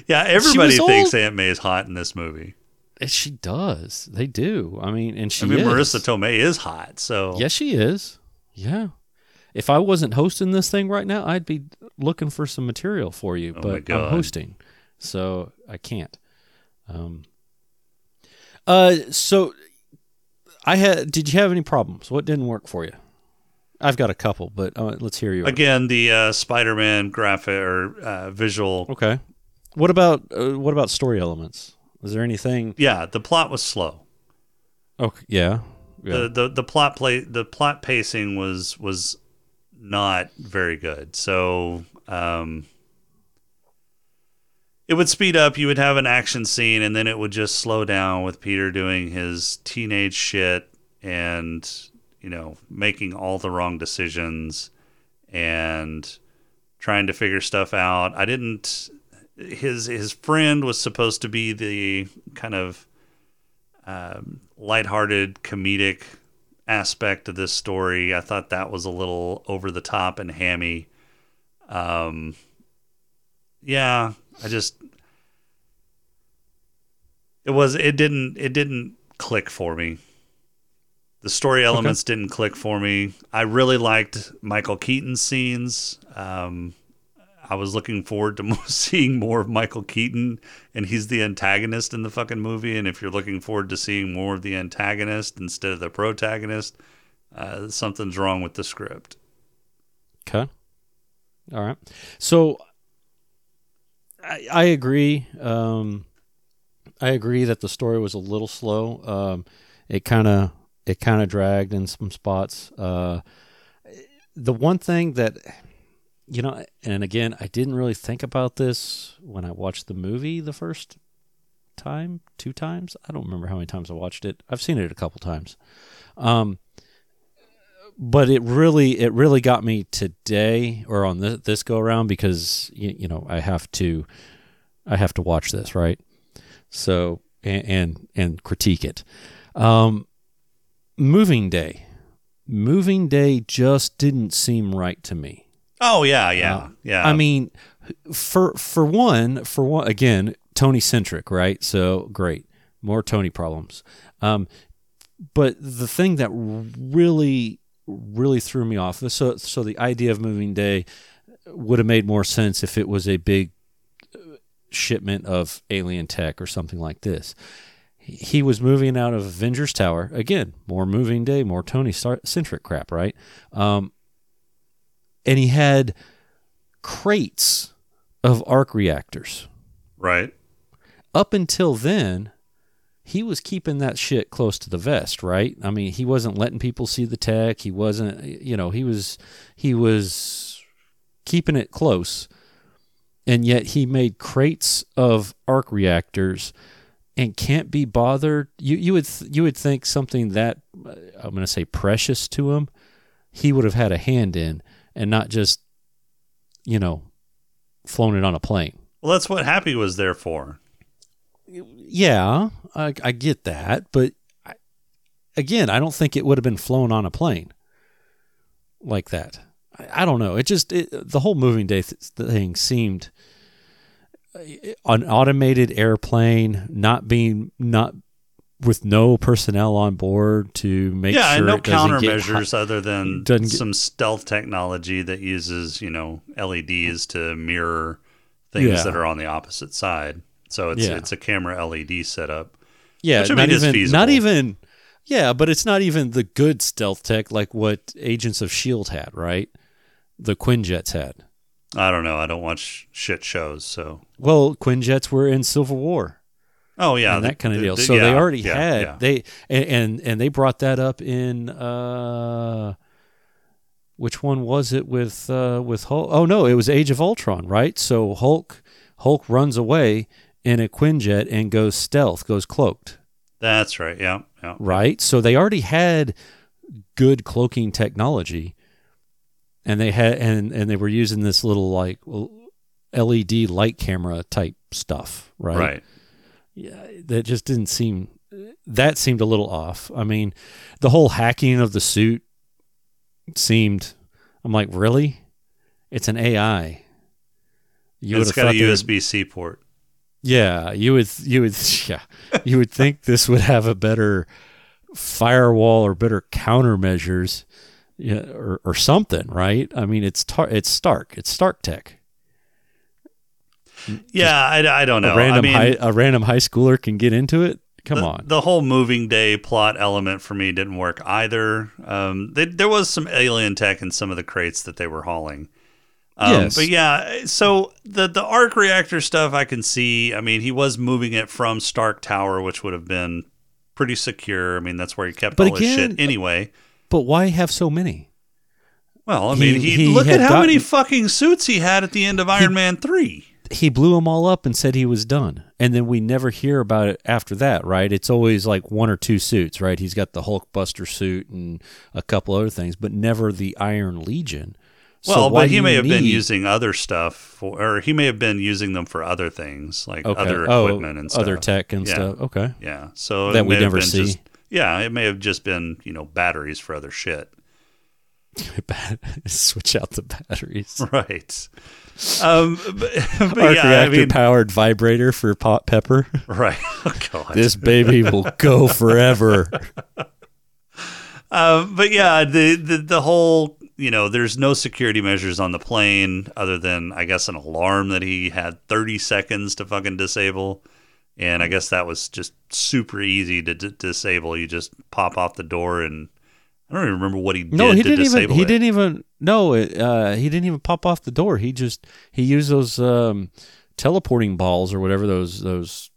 Yeah, everybody thinks old. Aunt May is hot in this movie. And She does. They do. I mean, and she I mean, is. Marisa Tomei is hot, so Yes, she is. Yeah. If I wasn't hosting this thing right now, I'd be looking for some material for you, Oh but I'm hosting, so I can't. Um. Uh. So, I had. Did you have any problems? What didn't work for you? I've got a couple, but uh, let's hear you. again the uh, Spider-Man graphic or uh, visual. Okay. What about uh, what about story elements? Is there anything? Yeah, the plot was slow. Okay. Yeah. Yeah. The, the the plot play the plot pacing was was not very good. So um, it would speed up. You would have an action scene, and then it would just slow down with Peter doing his teenage shit and you know making all the wrong decisions and trying to figure stuff out. I didn't. His his friend was supposed to be the kind of um, lighthearted comedic aspect of this story. I thought that was a little over the top and hammy. Um, yeah, I just it was it didn't it didn't click for me. The story elements didn't click for me. I really liked Michael Keaton's scenes. Um, I was looking forward to seeing more of Michael Keaton, and he's the antagonist in the fucking movie. And if you're looking forward to seeing more of the antagonist instead of the protagonist, uh, something's wrong with the script. Okay. All right. So I, agree. Um, I agree that the story was a little slow. Um, it kind of it kind of dragged in some spots. Uh, the one thing that you know, and again, I didn't really think about this when I watched the movie the first time, two times. I don't remember how many times I watched it. I've seen it a couple times. Um, but it really it really got me today or on this, this go around because you, you know I have to I have to watch this right so and and, and critique it um moving day moving day just didn't seem right to me Oh yeah, yeah, Uh, yeah. I mean, for for one, for one again, Tony centric, right? So great, more Tony problems. Um, but the thing that really, really threw me off. So so the idea of moving day would have made more sense if it was a big uh, shipment of alien tech or something like this. He was moving out of Avengers Tower again. More moving day, more Tony centric crap, right? Um, and he had crates of arc reactors. right. Up until then, he was keeping that shit close to the vest, right? I mean, he wasn't letting people see the tech. He wasn't, you know, he was he was keeping it close. And yet he made crates of arc reactors and can't be bothered. You you would you would think something that uh, I'm going to say precious to him, he would have had a hand in and not just you know flown it on a plane. Well, that's what Happy was there for. Yeah, I, I get that, but I, again, I don't think it would have been flown on a plane like that. I, I don't know. It just it, the whole moving day th- thing seemed uh, an automated airplane, not being not with no personnel on board to make yeah, sure and no it doesn't get countermeasures other than get- some stealth technology that uses, you know, LEDs to mirror things Yeah. that are on the opposite side. So it's Yeah. it's a camera LED setup. Yeah, Which, I not mean, is even feasible. not even yeah, but it's not even the good stealth tech like what Agents of Shield had, right? The Quinjets had. I don't know. I don't watch shit shows, so Well, Quinjets were in Civil War. oh yeah, and the- that kind of the- deal. the- so they already yeah, had yeah. they and, and and they brought that up in uh which one was it with uh with Hulk? Oh no, it was Age of Ultron, right? So Hulk Hulk runs away in a Quinjet and goes stealth, goes cloaked, That's right. Yeah, yeah. right? So they already had good cloaking technology and they had and and they were using this little like LED light camera type stuff, right? Right. yeah, that just didn't seem that seemed a little off. I mean, the whole hacking of the suit seemed I'm like, really? It's an AI. You it's got a USB C port. Yeah, you would you would yeah. You would think this would have a better firewall or better countermeasures yeah, or or something, right? I mean, it's tar- it's Stark. It's Stark Tech. Yeah, I, I don't know. A random I mean, high a random high schooler can get into it. Come the, on. The whole moving day plot element for me didn't work either. Um, they, there was some alien tech in some of the crates that they were hauling. Um, Yes. But yeah, so the the arc reactor stuff I can see. I mean, he was moving it from Stark Tower, which would have been pretty secure. I mean, that's where he kept But all his shit anyway. But why have so many? Well, I he- mean, he, he look at how many fucking suits he had at the end of Iron Man three. He blew them all up and said he was done. And then we never hear about it after that, right? It's always like one or two suits, right? He's got the Hulkbuster suit and a couple other things, but never the Iron Legion. So Well, but he may have been using other stuff for, or he may have been using them for other things, like okay. other oh, equipment and stuff. other tech and Yeah. stuff. Okay. Yeah. So That we never see. Just, yeah, it may have just been you know batteries for other shit. Switch out the batteries. Right. Um, but, but Arc yeah, I reactor mean, powered vibrator for pot pepper. right. Oh, God. this baby will go forever. Um, but yeah, the, the the whole you know, there's no security measures on the plane other than I guess an alarm that he had 30 seconds to fucking disable, and I guess that was just super easy to d- disable. You just pop off the door, and I don't even remember what he did No, he to didn't even. He it. didn't even. No, it, uh, he didn't even pop off the door. He just he used those um, teleporting balls or whatever those those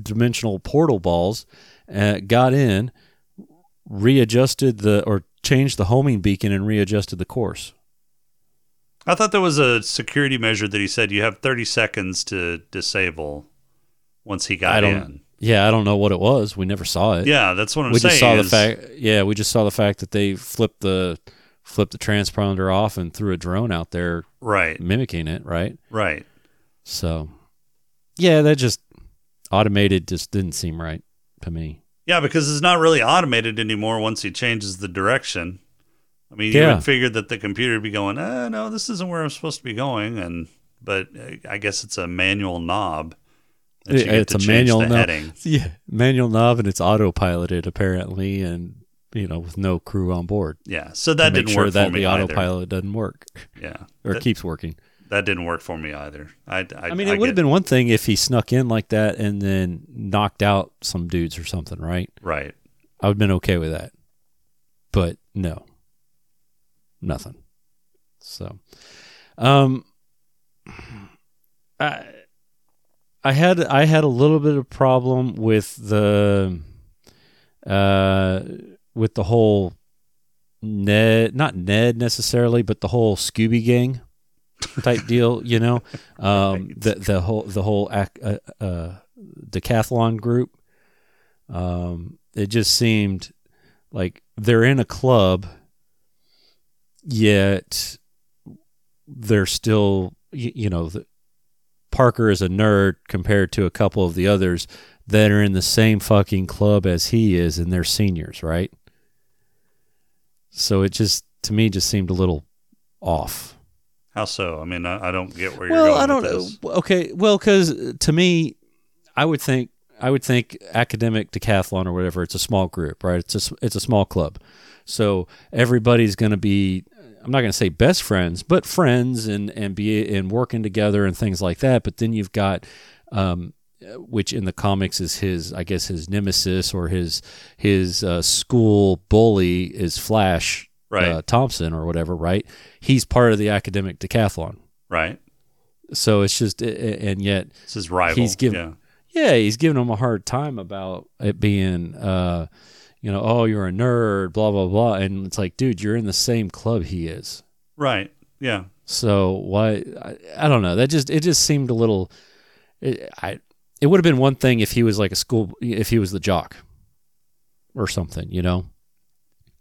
dimensional portal balls. Uh, got in, readjusted the or changed the homing beacon and readjusted the course. I thought there was a security measure that he said you have 30 seconds to disable once he got I don't. in. Yeah, I don't know what it was. We never saw it. Yeah, that's what I'm we saying. just saw the fact. Yeah, we just saw the fact that they flipped the flipped the transponder off and threw a drone out there Right, mimicking it. Right. right. So, yeah, that just automated just didn't seem right to me. Yeah, because it's not really automated anymore once he changes the direction. I mean, you would figure that the computer would be going, eh, no, this isn't where I'm supposed to be going. And but uh, I guess it's a manual knob. that you It- get it's to a manual knob. heading. Yeah, manual knob and it's autopiloted apparently, and you know with no crew on board. Yeah, so that didn't sure work that for me the either. autopilot doesn't work Yeah, or that, keeps working. That didn't work for me either. I, I, I mean, it would have been one thing if he snuck in like that and then knocked out some dudes or something, right? right. I would have been okay with that. But no. Nothing. So um I I had I had a little bit of problem with the uh with the whole Ned not Ned necessarily, but the whole Scooby gang type deal, you know. Um the the whole the whole ac- uh, uh decathlon group um, it just seemed like they're in a club, yet they're still, you, you know, the, Parker is a nerd compared to a couple of the others that are in the same fucking club as he is, and they're seniors, right? So it just, to me, just seemed a little off. How so? I mean, I, I don't get where you're going. Well, I don't with know. Okay, well, because to me, I would think I would think academic decathlon or whatever. It's a small group, right? It's a it's a small club, so everybody's going to be. I'm not going to say best friends, but friends and and be and working together and things like that. But then you've got um, uh, which in the comics is his, I guess, his nemesis or his his uh, school bully is Flash Right. uh, Thompson or whatever, right? He's part of the academic decathlon, Right. so it's just, and yet It's his rival. He's giving, yeah. yeah, he's giving him a hard time about it being, uh, you know, oh, you're a nerd, blah blah blah, and it's like, dude, you're in the same club he is. Right. Yeah. So why? I, I don't know. That just it just seemed a little. It, I it would have been one thing if he was like a school if he was the jock, or something, you know.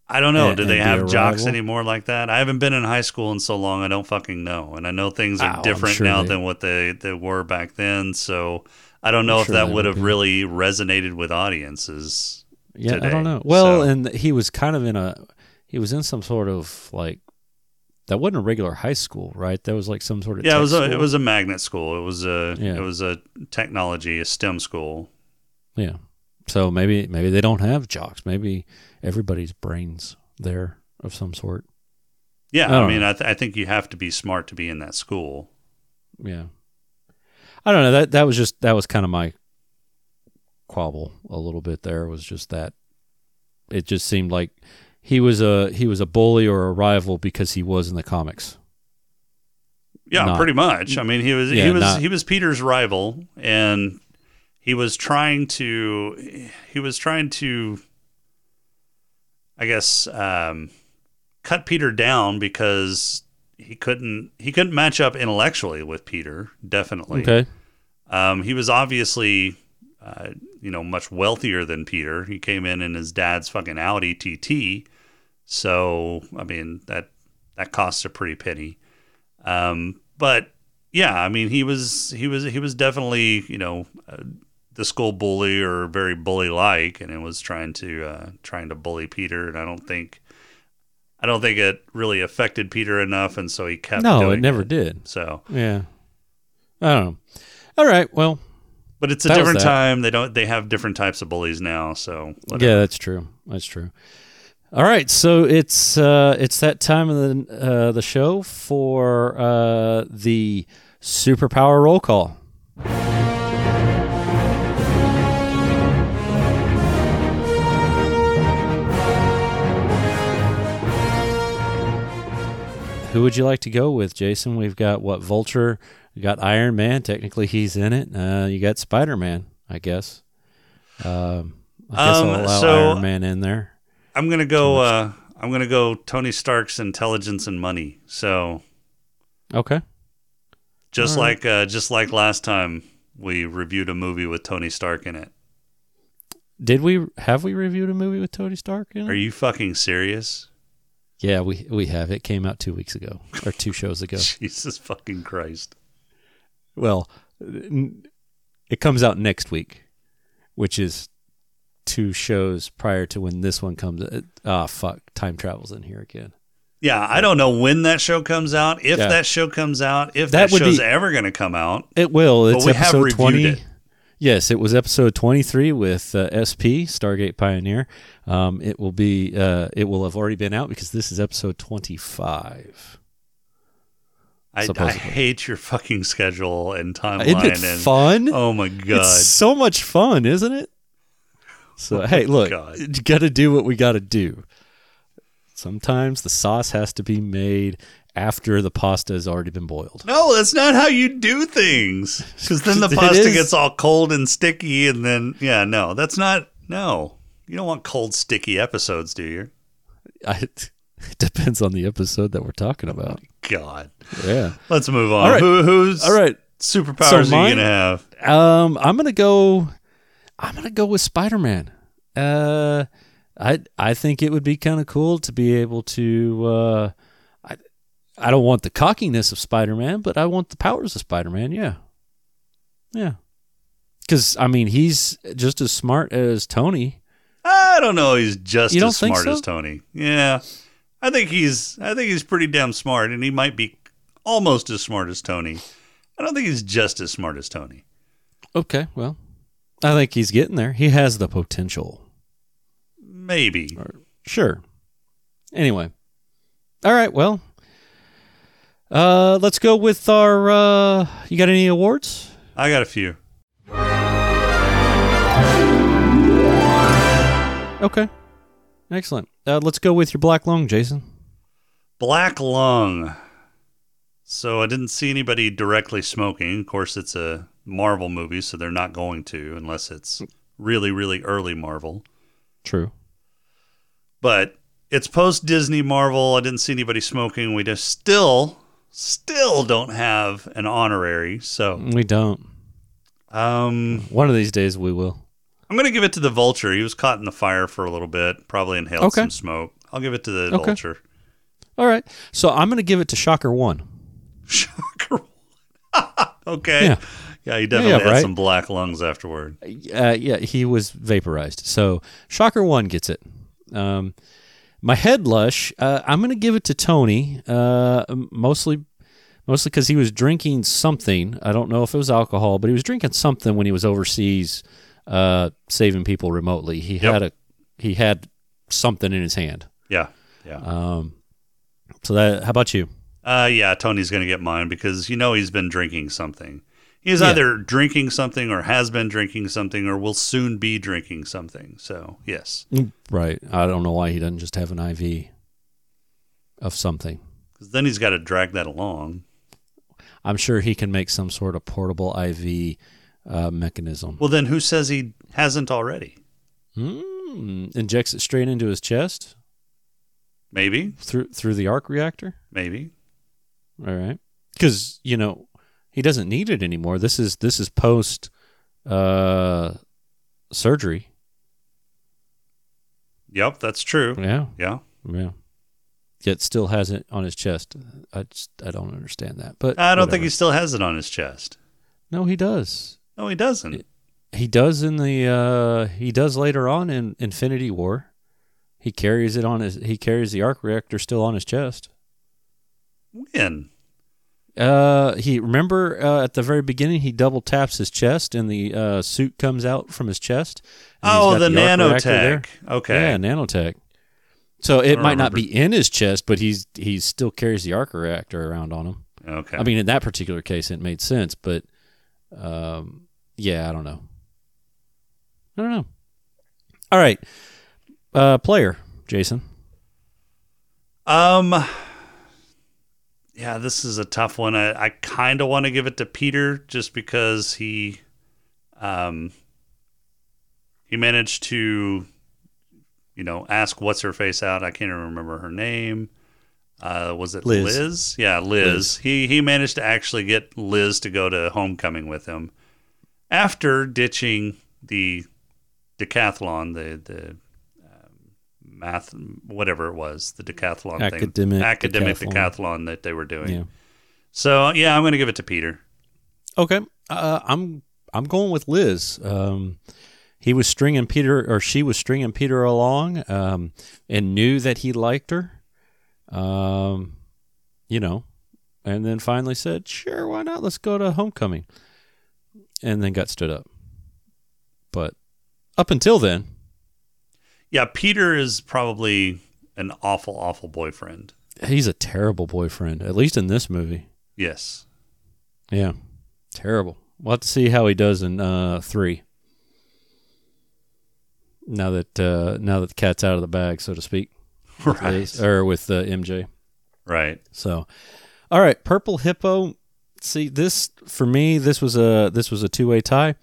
I don't know. And- Do they have jocks anymore like that? I haven't been in high school in so long. I don't fucking know. And I know things are Oh, different sure now they- than what they, they were back then. So I don't know I'm if sure that would have really resonated with audiences. Yeah, I don't know. Well, So- and he was kind of in a he was in some sort of like that wasn't a regular high school, right? That was like some sort of yeah, it was a school. it was a magnet school. It was a Yeah. it was a technology, a STEM school. Yeah. So maybe maybe they don't have jocks. Maybe everybody's brains there of some sort. Yeah, I I, mean. I, th- I think you have to be smart to be in that school. Yeah. I don't know. That that was just that was kind of my quabble a little bit there was just that it just seemed like he was a he was a bully or a rival because he was in the comics. Yeah, Not- pretty much. I mean, he was Yeah, he was not- he was Peter's rival, and he was trying to he was trying to, I guess, um, cut Peter down because he couldn't he couldn't match up intellectually with Peter. Definitely. Okay. Um, he was obviously, uh, you know, much wealthier than Peter. He came in in his dad's fucking Audi TT, so I mean that that costs a pretty penny. Um, but yeah, I mean he was he was he was definitely you know uh, the school bully or very bully like, and it was trying to uh, trying to bully Peter, and I don't think. I don't think it really affected Peter enough, and so he kept. No, doing it never did. So, Yeah. I don't know. All right. Well, But it's a different time. They don't. They have different types of bullies now. So whatever. yeah, that's true. That's true. All right, so it's uh, it's that time of the uh, the show for uh, the superpower roll call. Who would you like to go with, Jason? We've got what Vulture, we got Iron Man. Technically, he's in it. Uh, you got Spider Man, I guess. Um, I guess Um, I'll allow so- Iron Man in there. I'm gonna go. Uh, I'm gonna go. Tony Stark's intelligence and money. So Okay. just All right. like uh, just like last time we reviewed a movie with Tony Stark in it. Did we have we reviewed a movie with Tony Stark in it? Are you fucking serious? Yeah, we we have. It came out two weeks ago or two shows ago. Jesus fucking Christ! well, n- it comes out next week, which is two shows prior to when this one comes. Ah, fuck! Time travels in here again. Yeah, I don't know when that show comes out. If Yeah. that show comes out, if That that, show's be- ever gonna come out. It will. It's we have episode reviewed twenty. it. Yes, it was episode twenty-three with uh, SP Stargate Pioneer. Um, it will be. Uh, it will have already been out because this is episode twenty-five. I, I hate your fucking schedule and timeline. Isn't it and, fun? Oh my god! It's so much fun, isn't it? So Oh hey, look, God. you got to do what we got to do. Sometimes the sauce has to be made after the pasta has already been boiled. No, that's not how you do things. Because then the pasta gets all cold and sticky, and then yeah, no, that's not. No, you don't want cold, sticky episodes, do you? I, it depends on the episode that we're talking about. God, Yeah. let's move on. All right. Who, who's All right. superpowers So are you gonna have? Um, I'm gonna go. I'm gonna go with Spider Man. Uh, I I think it would be kind of cool to be able to. Uh, I don't want the cockiness of Spider Man, but I want the powers of Spider Man. Yeah, yeah. Because I mean, he's just as smart as Tony. I don't know. He's just as smart so? as Tony. Yeah, I think he's. I think he's pretty damn smart, and he might be almost as smart as Tony. I don't think he's just as smart as Tony. Okay, well, I think he's getting there. He has the potential. Maybe. Sure. Anyway. All right, well. Uh, let's go with our. Uh, you got any awards? I got a few. Okay, excellent. Uh, let's go with your black lung, Jason. Black lung. So I didn't see anybody directly smoking. Of course, it's a Marvel movie, so they're not going to unless it's really, really early Marvel. True. But it's post Disney Marvel. I didn't see anybody smoking. We just still still don't have an honorary. So We don't. um, One of these days we will. I'm going to give it to the Vulture. He was caught in the fire for a little bit, probably inhaled Okay. some smoke. I'll give it to the Okay. Vulture. All right. So I'm going to give it to Shocker 1. Shocker. okay. Yeah. Yeah, he definitely Yeah, had right. some black lungs afterward. Uh, yeah, he was vaporized. So Shocker 1 gets it. Um, my head lush, uh, I'm going to give it to Tony, uh, mostly mostly because he was drinking something. I don't know if it was alcohol, but he was drinking something when he was overseas uh, saving people remotely. He Yep. had a he had something in his hand. Yeah. Yeah. Um, so that how about you? Uh, yeah, Tony's going to get mine because you know he's been drinking something. He's Yeah. either drinking something or has been drinking something or will soon be drinking something. So, yes. Right. I don't know why he doesn't just have an IV of something. Because then he's got to drag that along. I'm sure he can make some sort of portable IV uh, mechanism. Well, then who says he hasn't already? Hmm. Injects it straight into his chest Maybe. through through the arc reactor. Maybe. All right. Because you know he doesn't need it anymore. This is this is post uh, surgery. Yep, that's true. Yeah. Yeah. Yeah. Yet still has it on his chest. I just I don't understand that. But I don't think he still has it on his chest. No, he does. No, he doesn't. He does in the uh he does later on in Infinity War. He carries it on his he carries the arc reactor still on his chest. When? Uh he remember uh, at the very beginning he double taps his chest and the uh suit comes out from his chest. Oh, the, reactor nanotech. Okay. Yeah, nanotech. So it might not be in his chest, but he's he still carries the arc reactor around on him. Okay. I mean, in that particular case, it made sense, but um, yeah, I don't know. I don't know. All right, uh, player Jason. Um, yeah, this is a tough one. I, I kind of want to give it to Peter just because he, um, he managed to, you know, ask what's her face out. I can't even remember her name. Uh, was it Liz. Liz? Yeah, Liz. Liz. He he managed to actually get Liz to go to homecoming with him after ditching the decathlon, the the um, math, whatever it was, the decathlon Academic thing, academic decathlon. decathlon. that they were doing. Yeah. So yeah, I'm going to give it to Peter. Okay, uh, I'm I'm going with Liz. Um, he was stringing Peter, or she was stringing Peter along, um, and knew that he liked her. Um, you know, and then finally said, "Sure, why not? Let's go to homecoming." And then got stood up. But up until then, Yeah, Peter is probably an awful, awful boyfriend. he's a terrible boyfriend. At least in this movie. Yes. Yeah, terrible. We'll have to see how he does in uh, three. Now that uh, now that the cat's out of the bag, so to speak, with Right. Or with uh, MJ. Right. So, all right, purple hippo. See this for me. This was a this was a two way tie.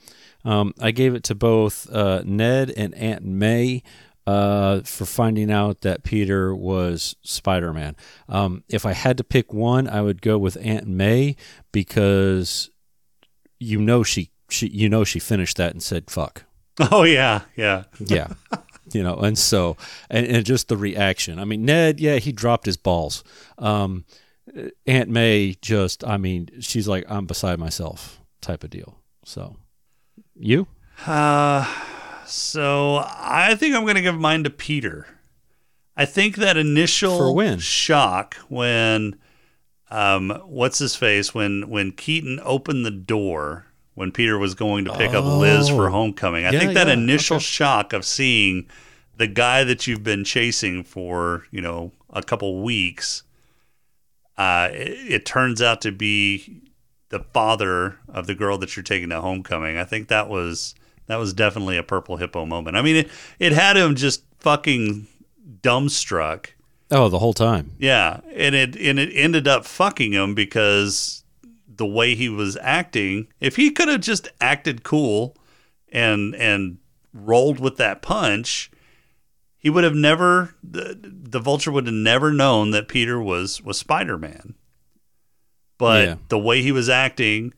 Um, I gave it to both uh, Ned and Aunt May uh, for finding out that Peter was Spider Man. Um, if I had to pick one, I would go with Aunt May because you know she she you know she finished that and said fuck. Oh yeah, yeah. Yeah. you know, and so, and, and just the reaction. I mean, Ned, yeah, he dropped his balls. Um, Aunt May just, I mean, she's like, I'm beside myself type of deal. So, you? Uh, so I think I'm going to give mine to Peter. I think that initial For when? shock when, um, what's his face when when Keaton opened the door when Peter was going to pick up Liz for Oh. homecoming. I Yeah, think that yeah, initial okay. shock of seeing the guy that you've been chasing for you know a couple weeks, uh, it, it turns out to be the father of the girl that you're taking to homecoming. I think that was that was definitely a purple hippo moment. I mean, it, it had him just fucking dumbstruck. Oh, the whole time. Yeah, and it and it ended up fucking him because the way he was acting. If he could have just acted cool and and rolled with that punch, he would have never the, the vulture would have never known that Peter was was Spider-Man. But Yeah. the way he was acting,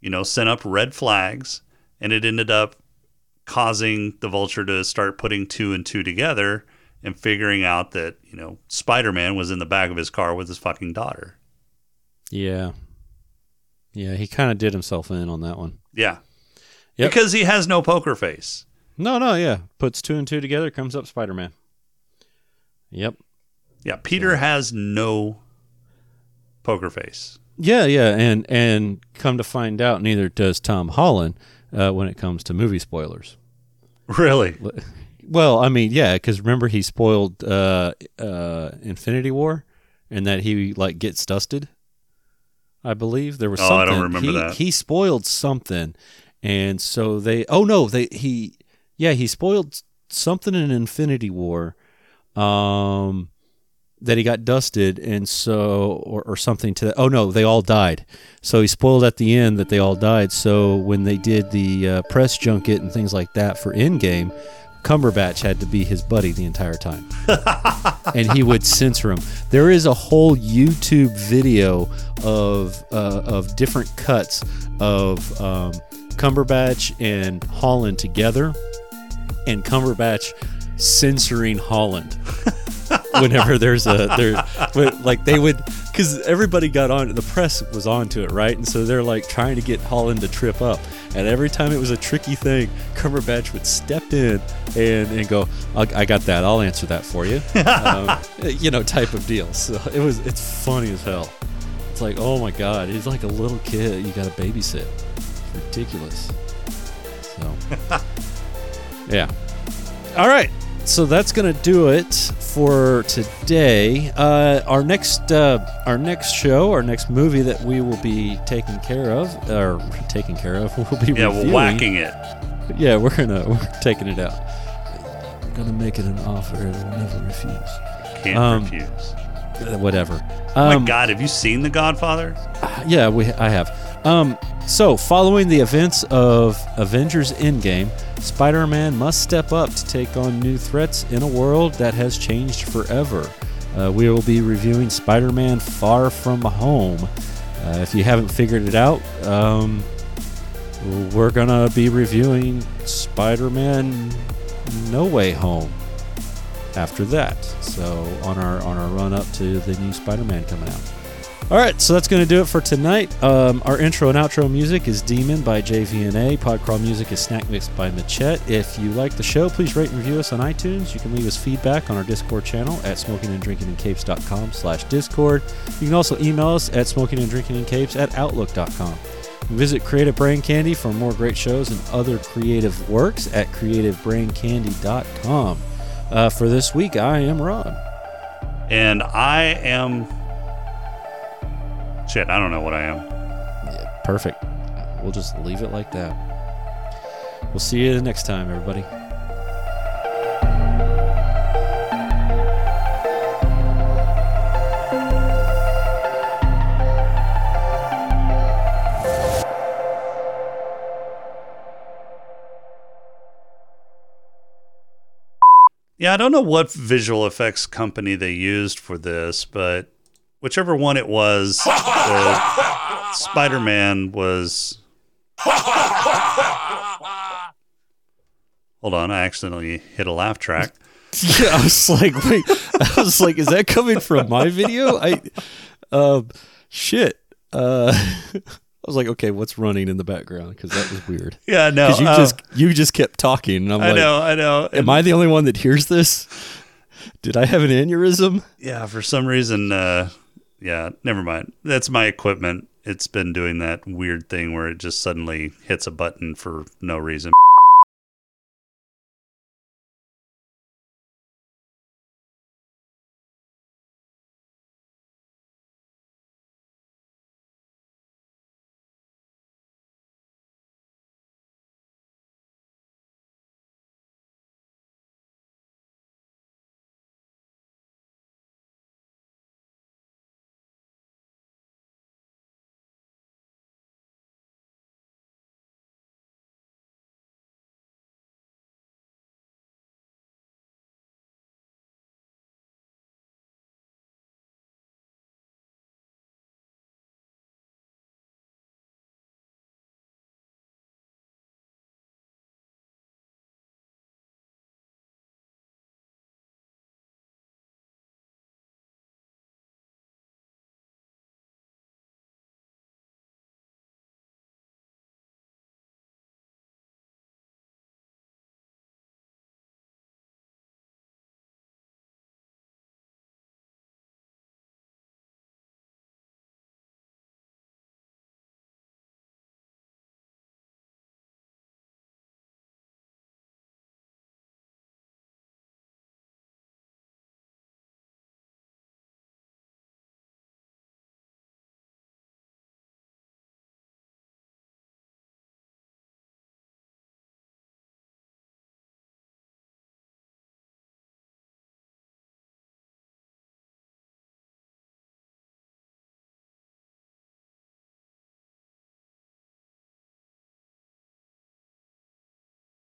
you know, sent up red flags and it ended up causing the vulture to start putting two and two together and figuring out that, you know, Spider-Man was in the back of his car with his fucking daughter. Yeah. Yeah, he kind of did himself in on that one. Yeah. Yep. Because he has no poker face. No, no, yeah. Puts two and two together, comes up Spider Man. Yep. Yeah, Peter has no poker face. Yeah, yeah, and and come to find out, neither does Tom Holland uh, when it comes to movie spoilers. Really? Well, I mean, yeah, because remember he spoiled uh, uh, Infinity War, and that he like gets dusted. I believe there was. Oh, something. I don't remember he, that. He spoiled something, and so they. Oh no, they he. Yeah, he spoiled something in Infinity War. Um, that he got dusted and so or, or something to that oh no they all died so he spoiled at the end that they all died so when they did the uh, press junket and things like that for Endgame Cumberbatch had to be his buddy the entire time. And he would censor him. There is a whole YouTube video of uh, of different cuts of um, Cumberbatch and Holland together and Cumberbatch censoring Holland whenever there's a there but like they would because everybody got on the press was onto it right? And so they're like trying to get Holland to trip up. And every time it was a tricky thing Cumberbatch would step in and and go I, I got that. I'll answer that for you. Um, you know type of deal. So it was it's funny as hell. It's like oh my god he's like a little kid you got to babysit. It's ridiculous. So. Yeah. All right. So that's gonna do it for today. Uh, our next uh, our next show, our next movie that we will be taking care of, or taking care of, we'll be Yeah, we're reviewing. whacking it. Yeah, we're gonna we're taking it out. We're gonna make it an offer it'll never refuse. Can't Um, refuse. Uh, whatever. Oh Um, my God, have you seen The Godfather? yeah, we I have. Um, so, following the events of Avengers Endgame, Spider-Man must step up to take on new threats in a world that has changed forever. Uh, we will be reviewing Spider-Man: Far From Home. Uh, if you haven't figured it out, um, we're gonna be reviewing Spider-Man: No Way Home after that. So on our on our run up to the new Spider-Man coming out. All right, so that's going to do it for tonight. Um, our intro and outro music is Demon by JVNA. Podcrawl music is Snack Mix by Machette. If you like the show, please rate and review us on iTunes. You can leave us feedback on our Discord channel at smokinganddrinkingandcapes.com slash Discord. You can also email us at smokinganddrinkingandcapes at outlook.com. Visit Creative Brain Candy for more great shows and other creative works at creativebraincandy.com. Uh, for this week, I am Ron. And I am. Shit, I don't know what I am. Yeah, perfect. We'll just leave it like that. We'll see you next time, everybody. Yeah, I don't know what visual effects company they used for this, but whichever one it was, the Spider-Man was. Hold on, I accidentally hit a laugh track. Yeah, I was like, wait, I was like, is that coming from my video? I, um, shit. Uh, I was like, okay, what's running in the background? Because that was weird. Yeah, no, you uh, just you just kept talking, and I'm I like, know, I know. am I the only one that hears this? Did I have an aneurysm? Yeah, for some reason, uh, yeah, never mind. That's my equipment. It's been doing that weird thing where it just suddenly hits a button for no reason.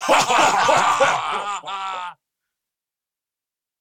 哈哈哈哈哈！